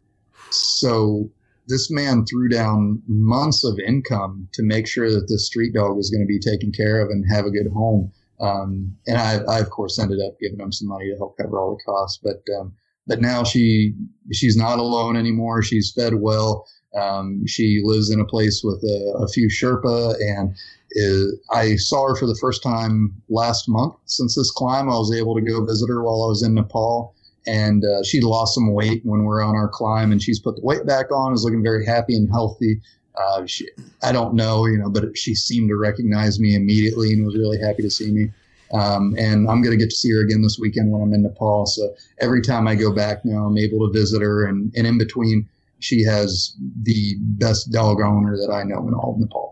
So this man threw down months of income to make sure that this street dog was going to be taken care of and have a good home. Um, and I, I, of course, ended up giving him some money to help cover all the costs. But um, but now she she's not alone anymore. She's fed well. Um, she lives in a place with a, a few Sherpa, and is, I saw her for the first time last month. Since this climb, I was able to go visit her while I was in Nepal, and uh, she lost some weight when we were on our climb, and she's put the weight back on. Is looking very happy and healthy. Uh, she, I don't know, you know, but she seemed to recognize me immediately and was really happy to see me. Um, and I'm going to get to see her again this weekend when I'm in Nepal. So every time I go back now, I'm able to visit her. And, and in between, she has the best dog owner that I know in all of Nepal.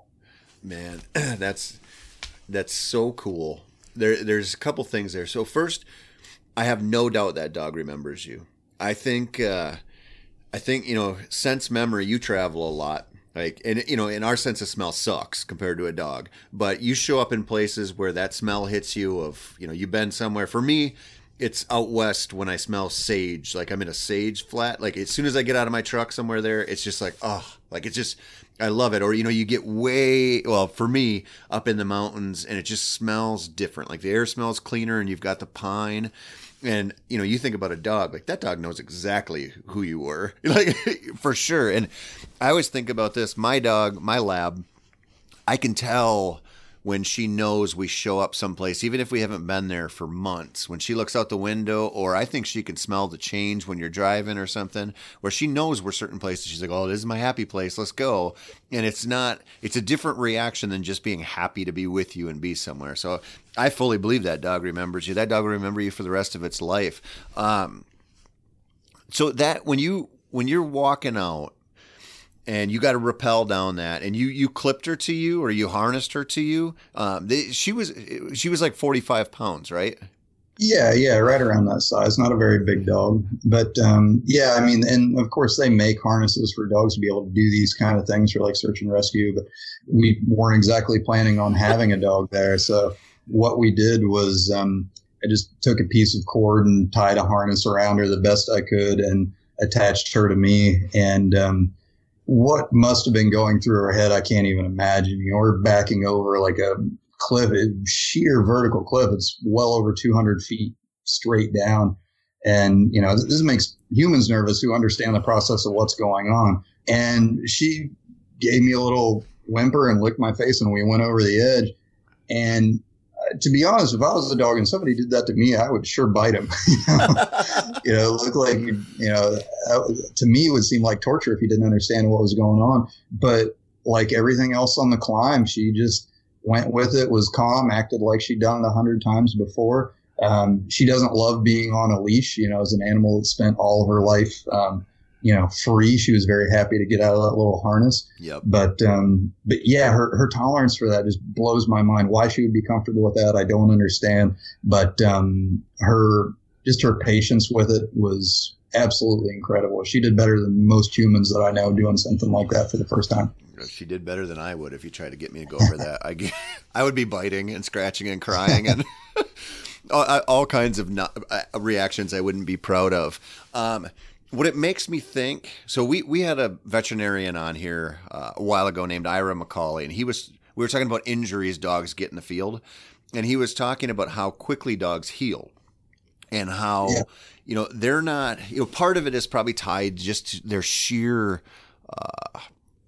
Man, that's that's so cool. There, there's a couple things there. So first, I have no doubt that dog remembers you. I think, uh, I think you know, sense memory. You travel a lot. Like, and you know, in our sense of smell sucks compared to a dog, but you show up in places where that smell hits you. Of you know, you've been somewhere. For me, it's out west when I smell sage. Like I'm in a sage flat. Like as soon as I get out of my truck somewhere there, it's just like oh, like it's just I love it. Or you know, you get way well for me up in the mountains, and it just smells different. Like the air smells cleaner, and you've got the pine and you know you think about a dog like that dog knows exactly who you were like for sure and i always think about this my dog my lab i can tell when she knows we show up someplace, even if we haven't been there for months, when she looks out the window, or I think she can smell the change when you're driving or something, where she knows we're certain places. She's like, oh, this is my happy place. Let's go. And it's not, it's a different reaction than just being happy to be with you and be somewhere. So I fully believe that dog remembers you. That dog will remember you for the rest of its life. Um, so that when you, when you're walking out, and you got to rappel down that. And you you clipped her to you or you harnessed her to you. Um, they, she was she was like 45 pounds right? Yeah yeah right around that size. Not a very big dog. But um, yeah i mean and of course they make harnesses for dogs to be able to do these kind of things for like search and rescue. But we weren't exactly planning on having a dog there. So what we did was um, i just took a piece of cord and tied a harness around her the best i could and attached her to me. And um, what must have been going through her head, I can't even imagine. You know, we're backing over like a cliff, a sheer vertical cliff. It's well over 200 feet straight down. And, you know, this makes humans nervous who understand the process of what's going on. And she gave me a little whimper and licked my face, and we went over the edge. And to be honest, if I was a dog and somebody did that to me, I would sure bite him. you know, you know look like you know, to me, it would seem like torture if he didn't understand what was going on. But like everything else on the climb, she just went with it, was calm, acted like she'd done it a hundred times before. Um, she doesn't love being on a leash. You know, as an animal that spent all of her life. Um, you know, free. She was very happy to get out of that little harness. Yep. But um, but yeah, her her tolerance for that just blows my mind. Why she would be comfortable with that, I don't understand. But um, her just her patience with it was absolutely incredible. She did better than most humans that I know doing something like that for the first time. She did better than I would if you tried to get me to go for that. I I would be biting and scratching and crying and. all, all, kinds of not, uh, reactions I wouldn't be proud of. Um, what it makes me think so we we had a veterinarian on here uh, a while ago named Ira McCauley and he was we were talking about injuries dogs get in the field and he was talking about how quickly dogs heal and how yeah. you know they're not you know part of it is probably tied just to their sheer uh,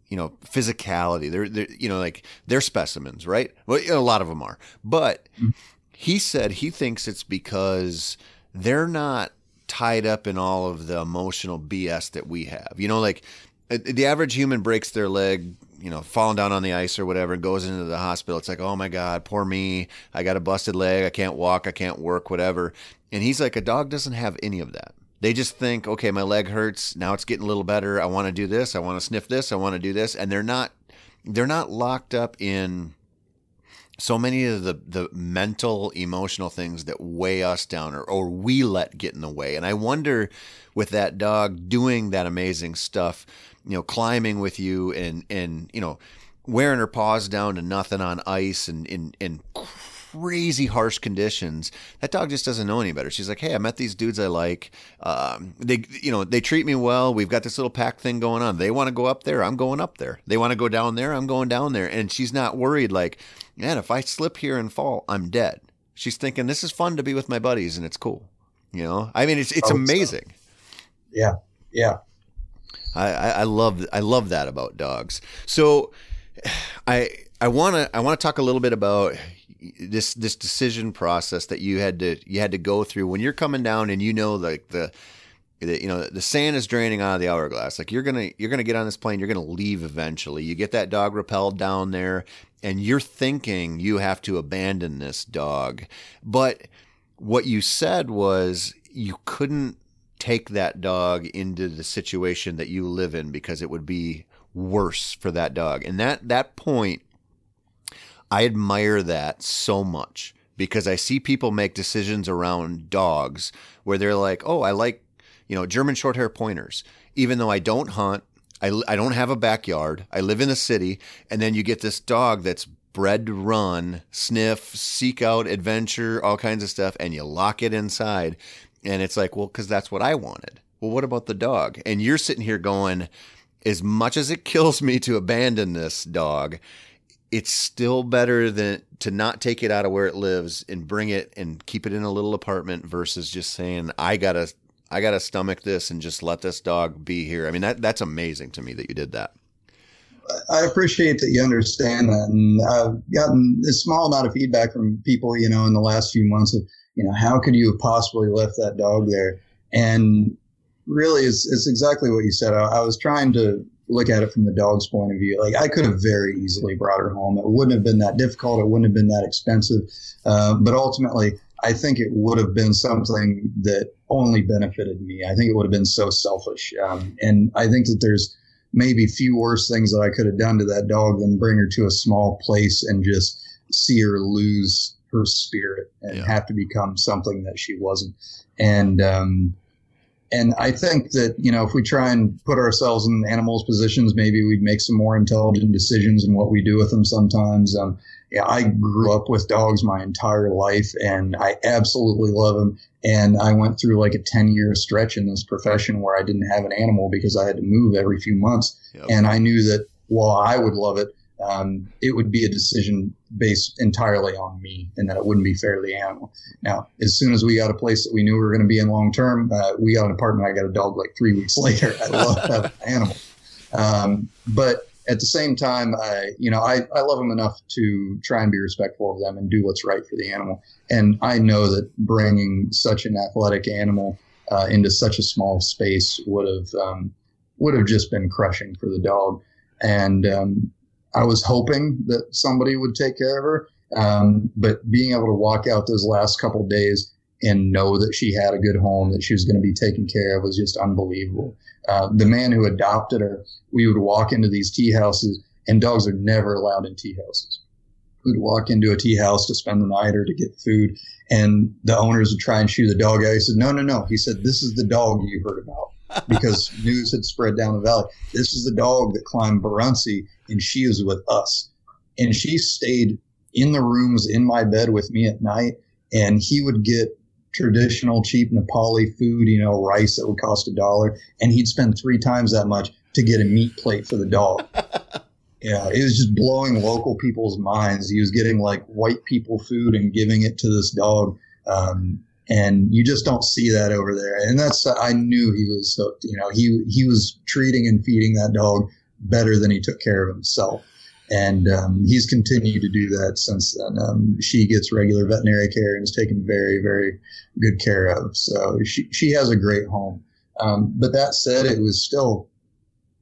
you know physicality they're, they're you know like they're specimens right well a lot of them are but mm-hmm. he said he thinks it's because they're not tied up in all of the emotional BS that we have. You know, like uh, the average human breaks their leg, you know, falling down on the ice or whatever, and goes into the hospital. It's like, oh my God, poor me. I got a busted leg. I can't walk. I can't work, whatever. And he's like, a dog doesn't have any of that. They just think, okay, my leg hurts. Now it's getting a little better. I want to do this. I want to sniff this. I want to do this. And they're not, they're not locked up in so many of the the mental emotional things that weigh us down or, or we let get in the way. And i wonder with that dog doing that amazing stuff you know climbing with you and and you know wearing her paws down to nothing on ice and in in crazy harsh conditions that dog just doesn't know any better. She's like hey i met these dudes i like. Um, they you know they treat me well. We've got this little pack thing going on. They want to go up there i'm going up there. They want to go down there i'm going down there. And she's not worried like man, if I slip here and fall, I'm dead. She's thinking this is fun to be with my buddies and it's cool. You know, I mean, it's it's Oh, so. amazing. Yeah, yeah. I, I, I love I love that about dogs. So I I want to I want to talk a little bit about this this decision process that you had to you had to go through when you're coming down and you know like the, the you know the sand is draining out of the hourglass like you're gonna you're gonna get on this plane you're gonna leave eventually you get that dog repelled down there and you're thinking you have to abandon this dog but what you said was you couldn't take that dog into the situation that you live in because it would be worse for that dog. And that that point I admire that so much because I see people make decisions around dogs where they're like, "Oh, I like, you know, German short-hair pointers, even though I don't hunt, I, I don't have a backyard, I live in the city, and then you get this dog that's bred to run, sniff, seek out adventure, all kinds of stuff, and you lock it inside. And it's like, well, because that's what I wanted. Well, what about the dog? And you're sitting here going, as much as it kills me to abandon this dog, it's still better than to not take it out of where it lives and bring it and keep it in a little apartment versus just saying, I gotta I gotta stomach this and just let this dog be here. I mean that that's amazing to me that you did that. I appreciate that you understand that, and I've gotten a small amount of feedback from people, you know, in the last few months of, you know, how could you have possibly left that dog there? And really, it's, it's exactly what you said. I, I was trying to look at it from the dog's point of view. Like I could have very easily brought her home. It wouldn't have been that difficult. It wouldn't have been that expensive. Uh, but ultimately, I think it would have been something that only benefited me. I think it would have been so selfish. Um, and I think that there's maybe few worse things that I could have done to that dog than bring her to a small place and just see her lose her spirit and Yeah. have to become something that she wasn't. And um, and I think that you know if we try and put ourselves in animals' positions, maybe we'd make some more intelligent decisions in what we do with them. Sometimes, um, yeah, I grew up with dogs my entire life, and I absolutely love them. And I went through like a ten year stretch in this profession where I didn't have an animal because I had to move every few months, Yep. and I knew that while I would love it, um, it would be a decision based entirely on me, and that it wouldn't be fair to the animal. Now, as soon as we got a place that we knew we were going to be in long term, uh, we got an apartment. I got a dog like three weeks later. I love having an animal, um, but at the same time, I, you know, I, I love them enough to try and be respectful of them and do what's right for the animal. And I know that bringing such an athletic animal uh, into such a small space would have um, would have just been crushing for the dog. And um, I was hoping that somebody would take care of her. Um, but being able to walk out those last couple days and know that she had a good home, that she was going to be taken care of, was just unbelievable. Uh, the man who adopted her, we would walk into these tea houses, and dogs are never allowed in tea houses. We'd walk into a tea house to spend the night or to get food, and the owners would try and shoo the dog out. He said, "No, no, no." He said, "This is the dog you heard about." because news had spread down the valley. This is the dog that climbed Baruntse, and she is with us. And she stayed in the rooms in my bed with me at night, and he would get traditional cheap Nepali food, you know, rice that would cost a dollar, and he'd spend three times that much to get a meat plate for the dog. Yeah, it was just blowing local people's minds. He was getting like white people food and giving it to this dog. Um, and you just don't see that over there. And that's I knew he was hooked. You know, he he was treating and feeding that dog better than he took care of himself. And um, he's continued to do that since then. Um, she gets regular veterinary care and is taken very, very good care of. So she, she has a great home. Um, but that said, it was still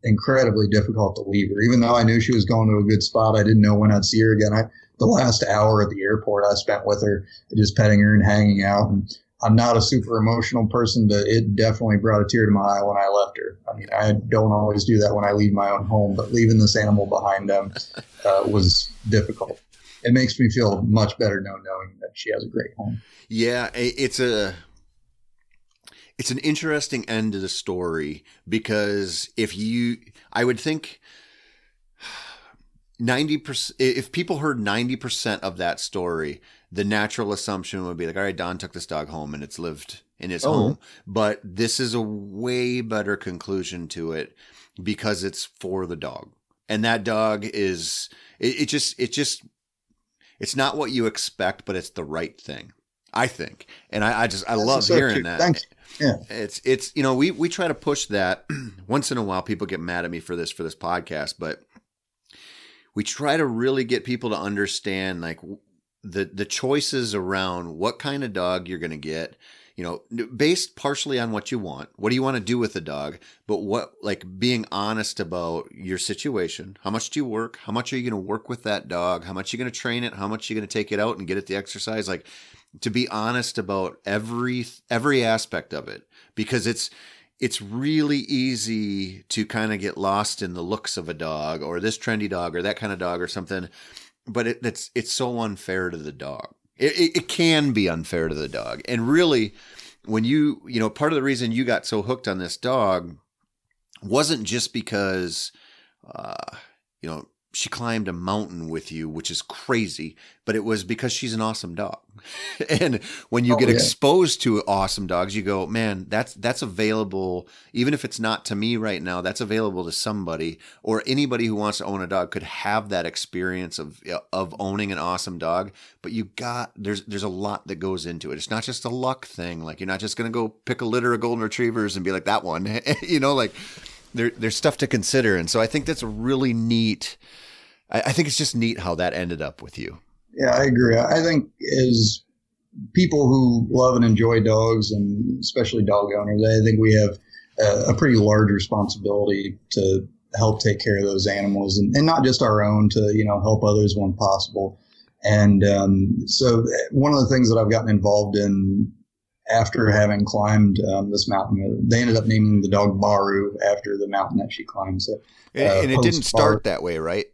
incredibly difficult to leave her. Even though I knew she was going to a good spot, I didn't know when I'd see her again. I, the last hour at the airport I spent with her, just petting her and hanging out. And I'm not a super emotional person, but it definitely brought a tear to my eye when I left her. I mean, I don't always do that when I leave my own home, but leaving this animal behind them uh, was difficult. It makes me feel much better now knowing that she has a great home. Yeah, it's a it's an interesting end to the story because if you I would think 90% if people heard 90% of that story, the natural assumption would be like all right, Don took this dog home and it's lived in his Oh. home. But this is a way better conclusion to it because it's for the dog. And that dog is it, it just it just it's not what you expect, but it's the right thing. I think, and I, I just I That's love so hearing cute. that. Thanks. Yeah. It's it's you know we we try to push that once in a while. People get mad at me for this for this podcast, but we try to really get people to understand like the the choices around what kind of dog you're going to get. You know, based partially on what you want. What do you want to do with the dog? But what like being honest about your situation. How much do you work? How much are you going to work with that dog? How much are you going to train it? How much are you going to take it out and get it the exercise? Like to be honest about every every aspect of it because it's it's really easy to kind of get lost in the looks of a dog or this trendy dog or that kind of dog or something but it, it's it's so unfair to the dog. It, it, it can be unfair to the dog. And really when you you know part of the reason you got so hooked on this dog wasn't just because uh you know she climbed a mountain with you which is crazy but it was because she's an awesome dog and when you Oh, get yeah. exposed to awesome dogs you go man that's that's available even if it's not to me right now that's available to somebody or anybody who wants to own a dog could have that experience of uh, of owning an awesome dog but you got there's there's a lot that goes into it it's not just a luck thing like you're not just going to go pick a litter of golden retrievers and be like that one you know like there, there's stuff to consider and so i think that's a really neat I, I think it's just neat how that ended up with you Yeah, I agree. I think as people who love and enjoy dogs, and especially dog owners, I think we have a, a pretty large responsibility to help take care of those animals, and, and not just our own, to you know help others when possible. And um, so, one of the things that I've gotten involved in after having climbed um, this mountain, they ended up naming the dog Baru after the mountain that she climbed. So and, Uh, and it didn't start that way right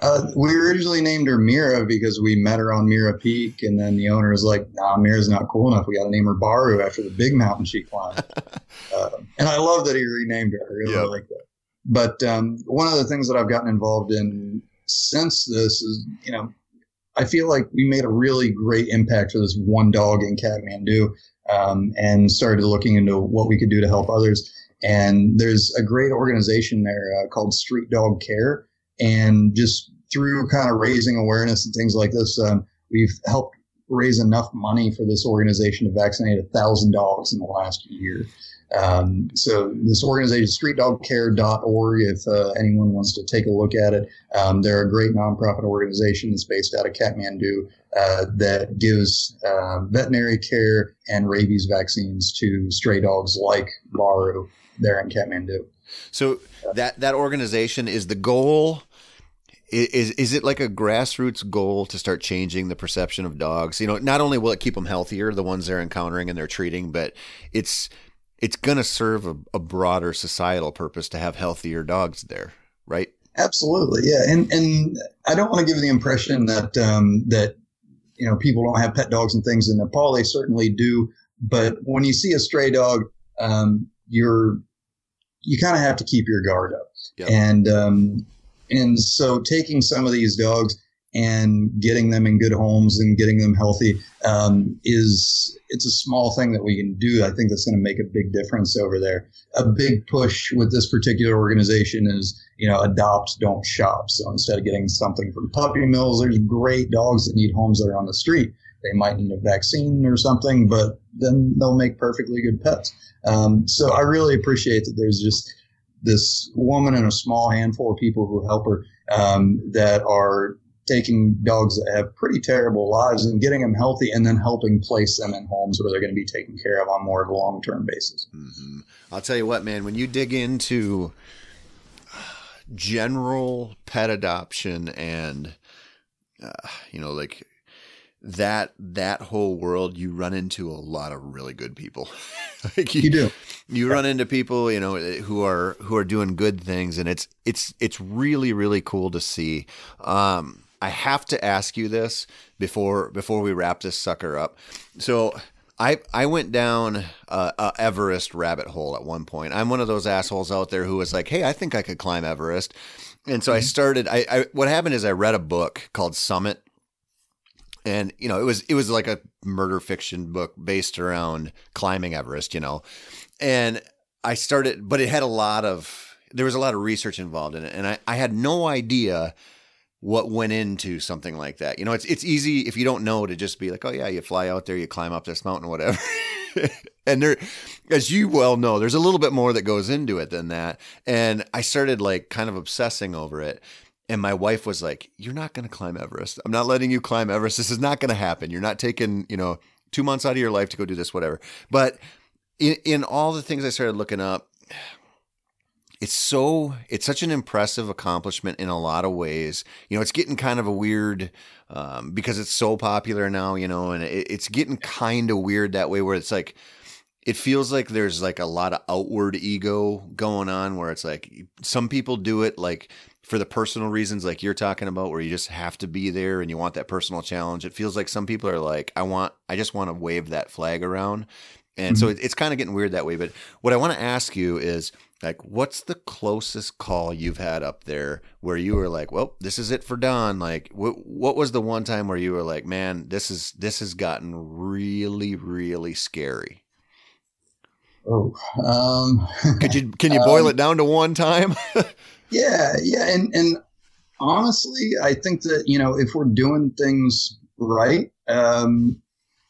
uh, we originally named her Mera because we met her on Mera Peak, and then the owner was like, "Nah, Mera's not cool enough. We got to name her Baru after the big mountain she climbed." uh, and I love that he renamed her. I really Yep. like that. But um, one of the things that I've gotten involved in since this is, you know, I feel like we made a really great impact for this one dog in Kathmandu, um, and started looking into what we could do to help others. And there's a great organization there uh, called Street Dog Care and just through kind of raising awareness and things like this, um, we've helped raise enough money for this organization to vaccinate a thousand dogs in the last year. Um, so this organization, streetdogcare.org, if uh, anyone wants to take a look at it, um, they're a great nonprofit organization that's based out of Kathmandu uh, that gives uh, veterinary care and rabies vaccines to stray dogs like Baru there in Kathmandu. So that that organization is the goal. Is is it like a grassroots goal to start changing the perception of dogs? You know, not only will it keep them healthier, the ones they're encountering and they're treating, but it's it's going to serve a, a broader societal purpose to have healthier dogs there, right? Absolutely, yeah, and and I don't want to give the impression that um, that you know people don't have pet dogs and things in Nepal. They certainly do, but when you see a stray dog, um, you're you kind of have to keep your guard up, Yep. and um, and so taking some of these dogs and getting them in good homes and getting them healthy um, is it's a small thing that we can do. I think that's going to make a big difference over there. A big push with this particular organization is you know adopt, don't shop. So instead of getting something from puppy mills, there's great dogs that need homes that are on the street. They might need a vaccine or something, but then they'll make perfectly good pets. Um, so I really appreciate that there's just this woman and a small handful of people who help her um, that are taking dogs that have pretty terrible lives and getting them healthy and then helping place them in homes where they're going to be taken care of on more of a long term basis. hmm I'll tell you what, man. When you dig into general pet adoption and uh, you know, like that that whole world, you run into a lot of really good people. like You do. you run into people you know who are who are doing good things and it's it's it's really really cool to see um i have to ask you this before before we wrap this sucker up so I, I went down uh, a Everest rabbit hole at one point. I'm one of those assholes out there who was like, "Hey, I think I could climb Everest," and so I started. I, I what happened is I read a book called Summit, and you know it was it was like a murder fiction book based around climbing Everest, you know, and I started, but it had a lot of there was a lot of research involved in it, and I I had no idea what went into something like that. You know, it's it's easy if you don't know to just be like, oh yeah, you fly out there, you climb up this mountain, whatever. and there, as you well know, there's a little bit more that goes into it than that. And I started like kind of obsessing over it. And my wife was like, "You're not going to climb Everest. I'm not letting you climb Everest. This is not going to happen. You're not taking, you know, two months out of your life to go do this, whatever." But in, in all the things I started looking up, it's so it's such an impressive accomplishment in a lot of ways. You know, it's getting kind of a weird um, because it's so popular now. You know, and it, it's getting kind of weird that way where it's like it feels like there's like a lot of outward ego going on where it's like some people do it like for the personal reasons like you're talking about where you just have to be there and you want that personal challenge it feels like some people are like i want i just want to wave that flag around. And mm-hmm. so it, it's kind of getting weird that way but what i want to ask you is like what's the closest call you've had up there where you were like well this is it for don like wh- what was the one time where you were like man this is this has gotten really really scary oh um could you can you boil um, it down to one time yeah yeah and and honestly i think that you know if we're doing things right um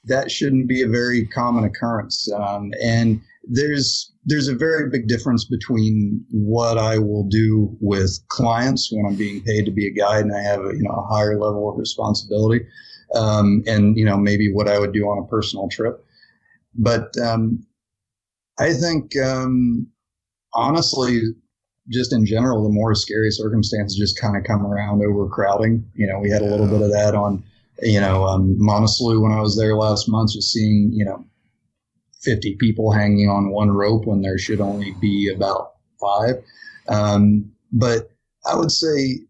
that shouldn't be a very common occurrence um and there's there's a very big difference between what I will do with clients when I'm being paid to be a guide and I have a, you know a higher level of responsibility, um, and you know maybe what I would do on a personal trip. But um, I think um, honestly, just in general, the more scary circumstances just kind of come around overcrowding. You know, we had a little bit of that on you know um, when I was there last month, just seeing you know 50 people hanging on one rope when there should only be about five. Um, but I would say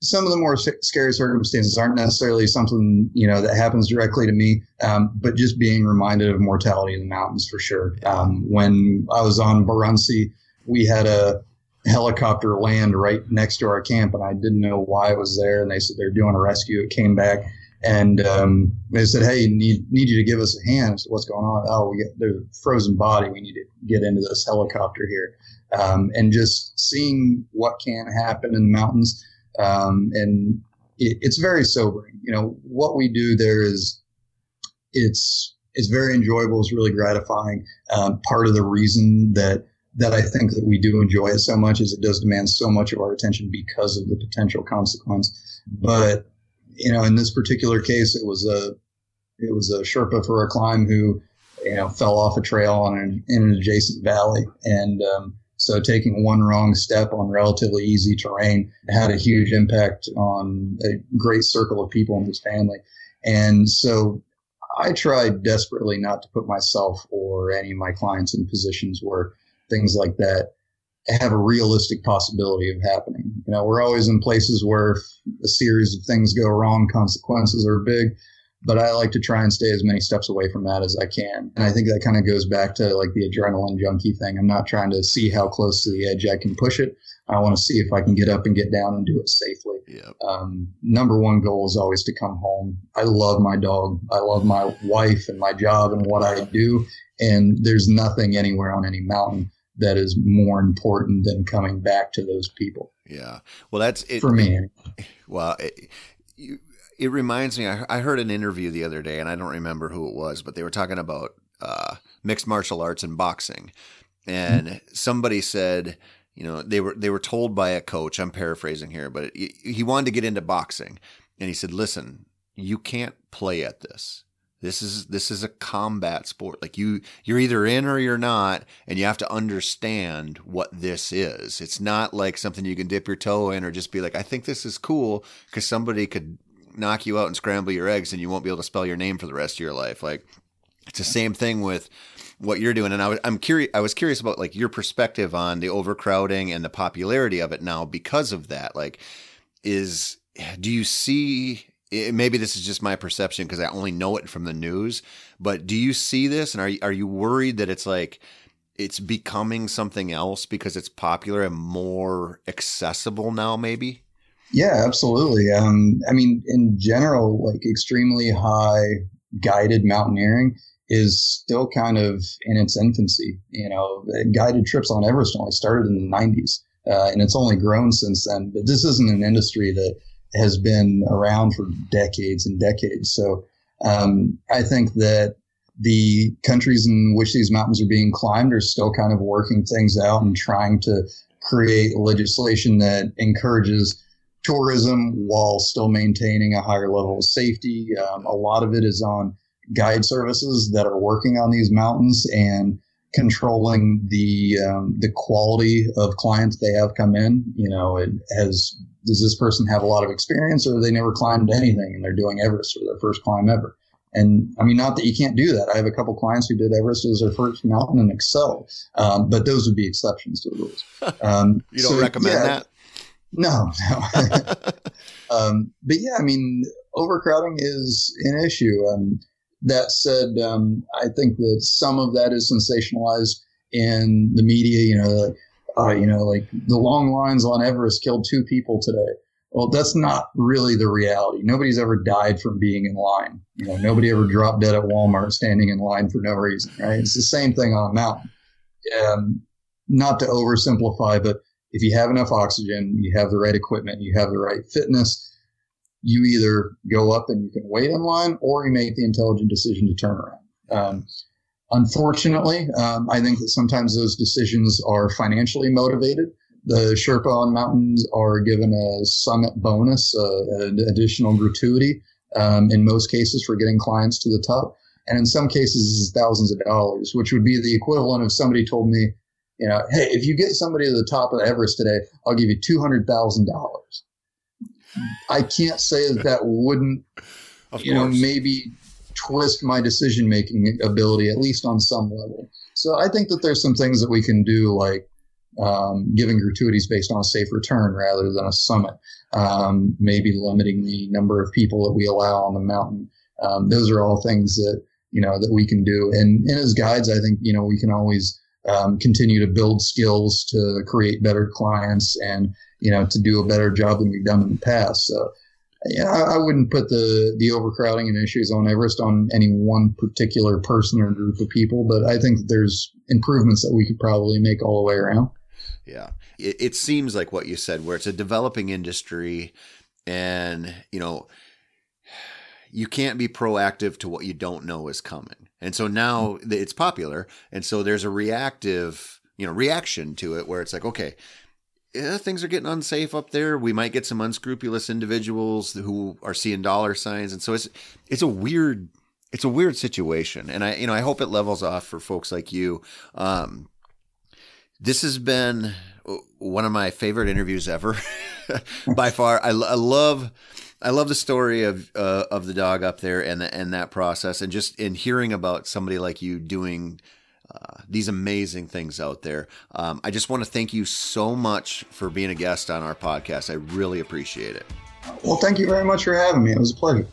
some of the more scary circumstances aren't necessarily something you know that happens directly to me, um, but just being reminded of mortality in the mountains for sure. Um, when I was on Baruntse, we had a helicopter land right next to our camp, and I didn't know why it was there. And they said they're doing a rescue. It came back, and um, they said, "Hey, need need you to give us a hand." So what's going on? Oh, we get there's a frozen body. We need to get into this helicopter here, um, and just seeing what can happen in the mountains, um, and it, it's very sobering. You know what we do there is, it's it's very enjoyable. It's really gratifying. Um, part of the reason that that I think that we do enjoy it so much is it does demand so much of our attention because of the potential consequence, but you know, in this particular case, it was a it was a Sherpa for a climb who you know fell off a trail on an, in an adjacent valley, and um, so taking one wrong step on relatively easy terrain had a huge impact on a great circle of people in his family, and so I tried desperately not to put myself or any of my clients in positions where things like that have a realistic possibility of happening. You know, we're always in places where a series of things go wrong, consequences are big, but I like to try and stay as many steps away from that as I can. And I think that kind of goes back to like the adrenaline junkie thing. I'm not trying to see how close to the edge I can push it. I want to see if I can get up and get down and do it safely. Yep. Um, number one goal is always to come home. I love my dog. I love my wife and my job and what I do. And there's nothing anywhere on any mountain that is more important than coming back to those people. Yeah. Well, that's it for me. Well, it, it reminds me. I, I heard an interview the other day, and I don't remember who it was, but they were talking about uh, mixed martial arts and boxing, and mm-hmm. somebody said, you know, they were they were told by a coach. I'm paraphrasing here, but he wanted to get into boxing, and he said, "Listen, you can't play at this. This is this is a combat sport. Like you you're either in or you're not, and you have to understand what this is. It's not like something you can dip your toe in or just be like, I think this is cool because somebody could knock you out and scramble your eggs and you won't be able to spell your name for the rest of your life. Like it's the same thing with what you're doing. And I was, I'm curious, I was curious about like your perspective on the overcrowding and the popularity of it now because of that. Like, is, do you see it, maybe this is just my perception because I only know it from the news. But do you see this, and are you, are you worried that it's like it's becoming something else because it's popular and more accessible now? Maybe. Yeah, absolutely. Um, I mean, in general, like extremely high guided mountaineering is still kind of in its infancy. You know, guided trips on Everest only started in the 90s, uh, and it's only grown since then. But this isn't an industry that has been around for decades and decades. So um, I think that the countries in which these mountains are being climbed are still kind of working things out and trying to create legislation that encourages tourism while still maintaining a higher level of safety. Um, a lot of it is on guide services that are working on these mountains and controlling the um, the quality of clients they have come in. You know, it has does this person have a lot of experience or they never climbed anything and they're doing Everest for their first climb ever. And I mean, not that you can't do that. I have a couple clients who did Everest as their first mountain and excel, um, but those would be exceptions to the rules. Um, you don't so, recommend yeah, that? No, no. um, but yeah, I mean, overcrowding is an issue. Um, that said, um, I think that some of that is sensationalized in the media. You know, uh, you know, like the long lines on Everest killed two people today. Well, that's not really the reality. Nobody's ever died from being in line. You know, nobody ever dropped dead at Walmart standing in line for no reason, right? It's the same thing on a mountain. Um, not to oversimplify, but if you have enough oxygen, you have the right equipment, you have the right fitness, you either go up and you can wait in line or you make the intelligent decision to turn around. Um, unfortunately, um, I think that sometimes those decisions are financially motivated. The Sherpa on mountains are given a summit bonus, uh, an additional gratuity um, in most cases for getting clients to the top. And in some cases, thousands of dollars, which would be the equivalent of somebody told me, you know, hey, if you get somebody to the top of Everest today, I'll give you $200,000. I can't say that that wouldn't, of you course. know, maybe twist my decision making ability, at least on some level. So I think that there's some things that we can do, like um, giving gratuities based on a safe return rather than a summit, um, maybe limiting the number of people that we allow on the mountain. Um, those are all things that you know that we can do. And, and as guides, I think you know we can always um, continue to build skills to create better clients and you know to do a better job than we've done in the past. So I, I wouldn't put the the overcrowding and issues on Everest on any one particular person or group of people, but I think there's improvements that we could probably make all the way around. Yeah, it, it seems like what you said, where it's a developing industry, and you know you can't be proactive to what you don't know is coming. And so now mm-hmm. it's popular. And so there's a reactive, you know, reaction to it where it's like, okay, yeah, things are getting unsafe up there. We might get some unscrupulous individuals who are seeing dollar signs. And so it's, it's a weird, it's a weird situation. And I, you know, I hope it levels off for folks like you. Um, this has been one of my favorite interviews ever by far. I, I love, I love the story of uh, of the dog up there and the, and that process, and just in hearing about somebody like you doing uh, these amazing things out there. Um, I just want to thank you so much for being a guest on our podcast. I really appreciate it. Well, thank you very much for having me. It was a pleasure.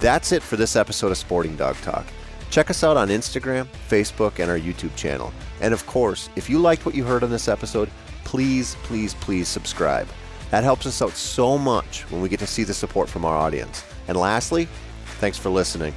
That's it for this episode of Sporting Dog Talk. Check us out on Instagram, Facebook, and our YouTube channel. And of course, if you liked what you heard on this episode, please, please, please subscribe. That helps us out so much when we get to see the support from our audience. And lastly, thanks for listening.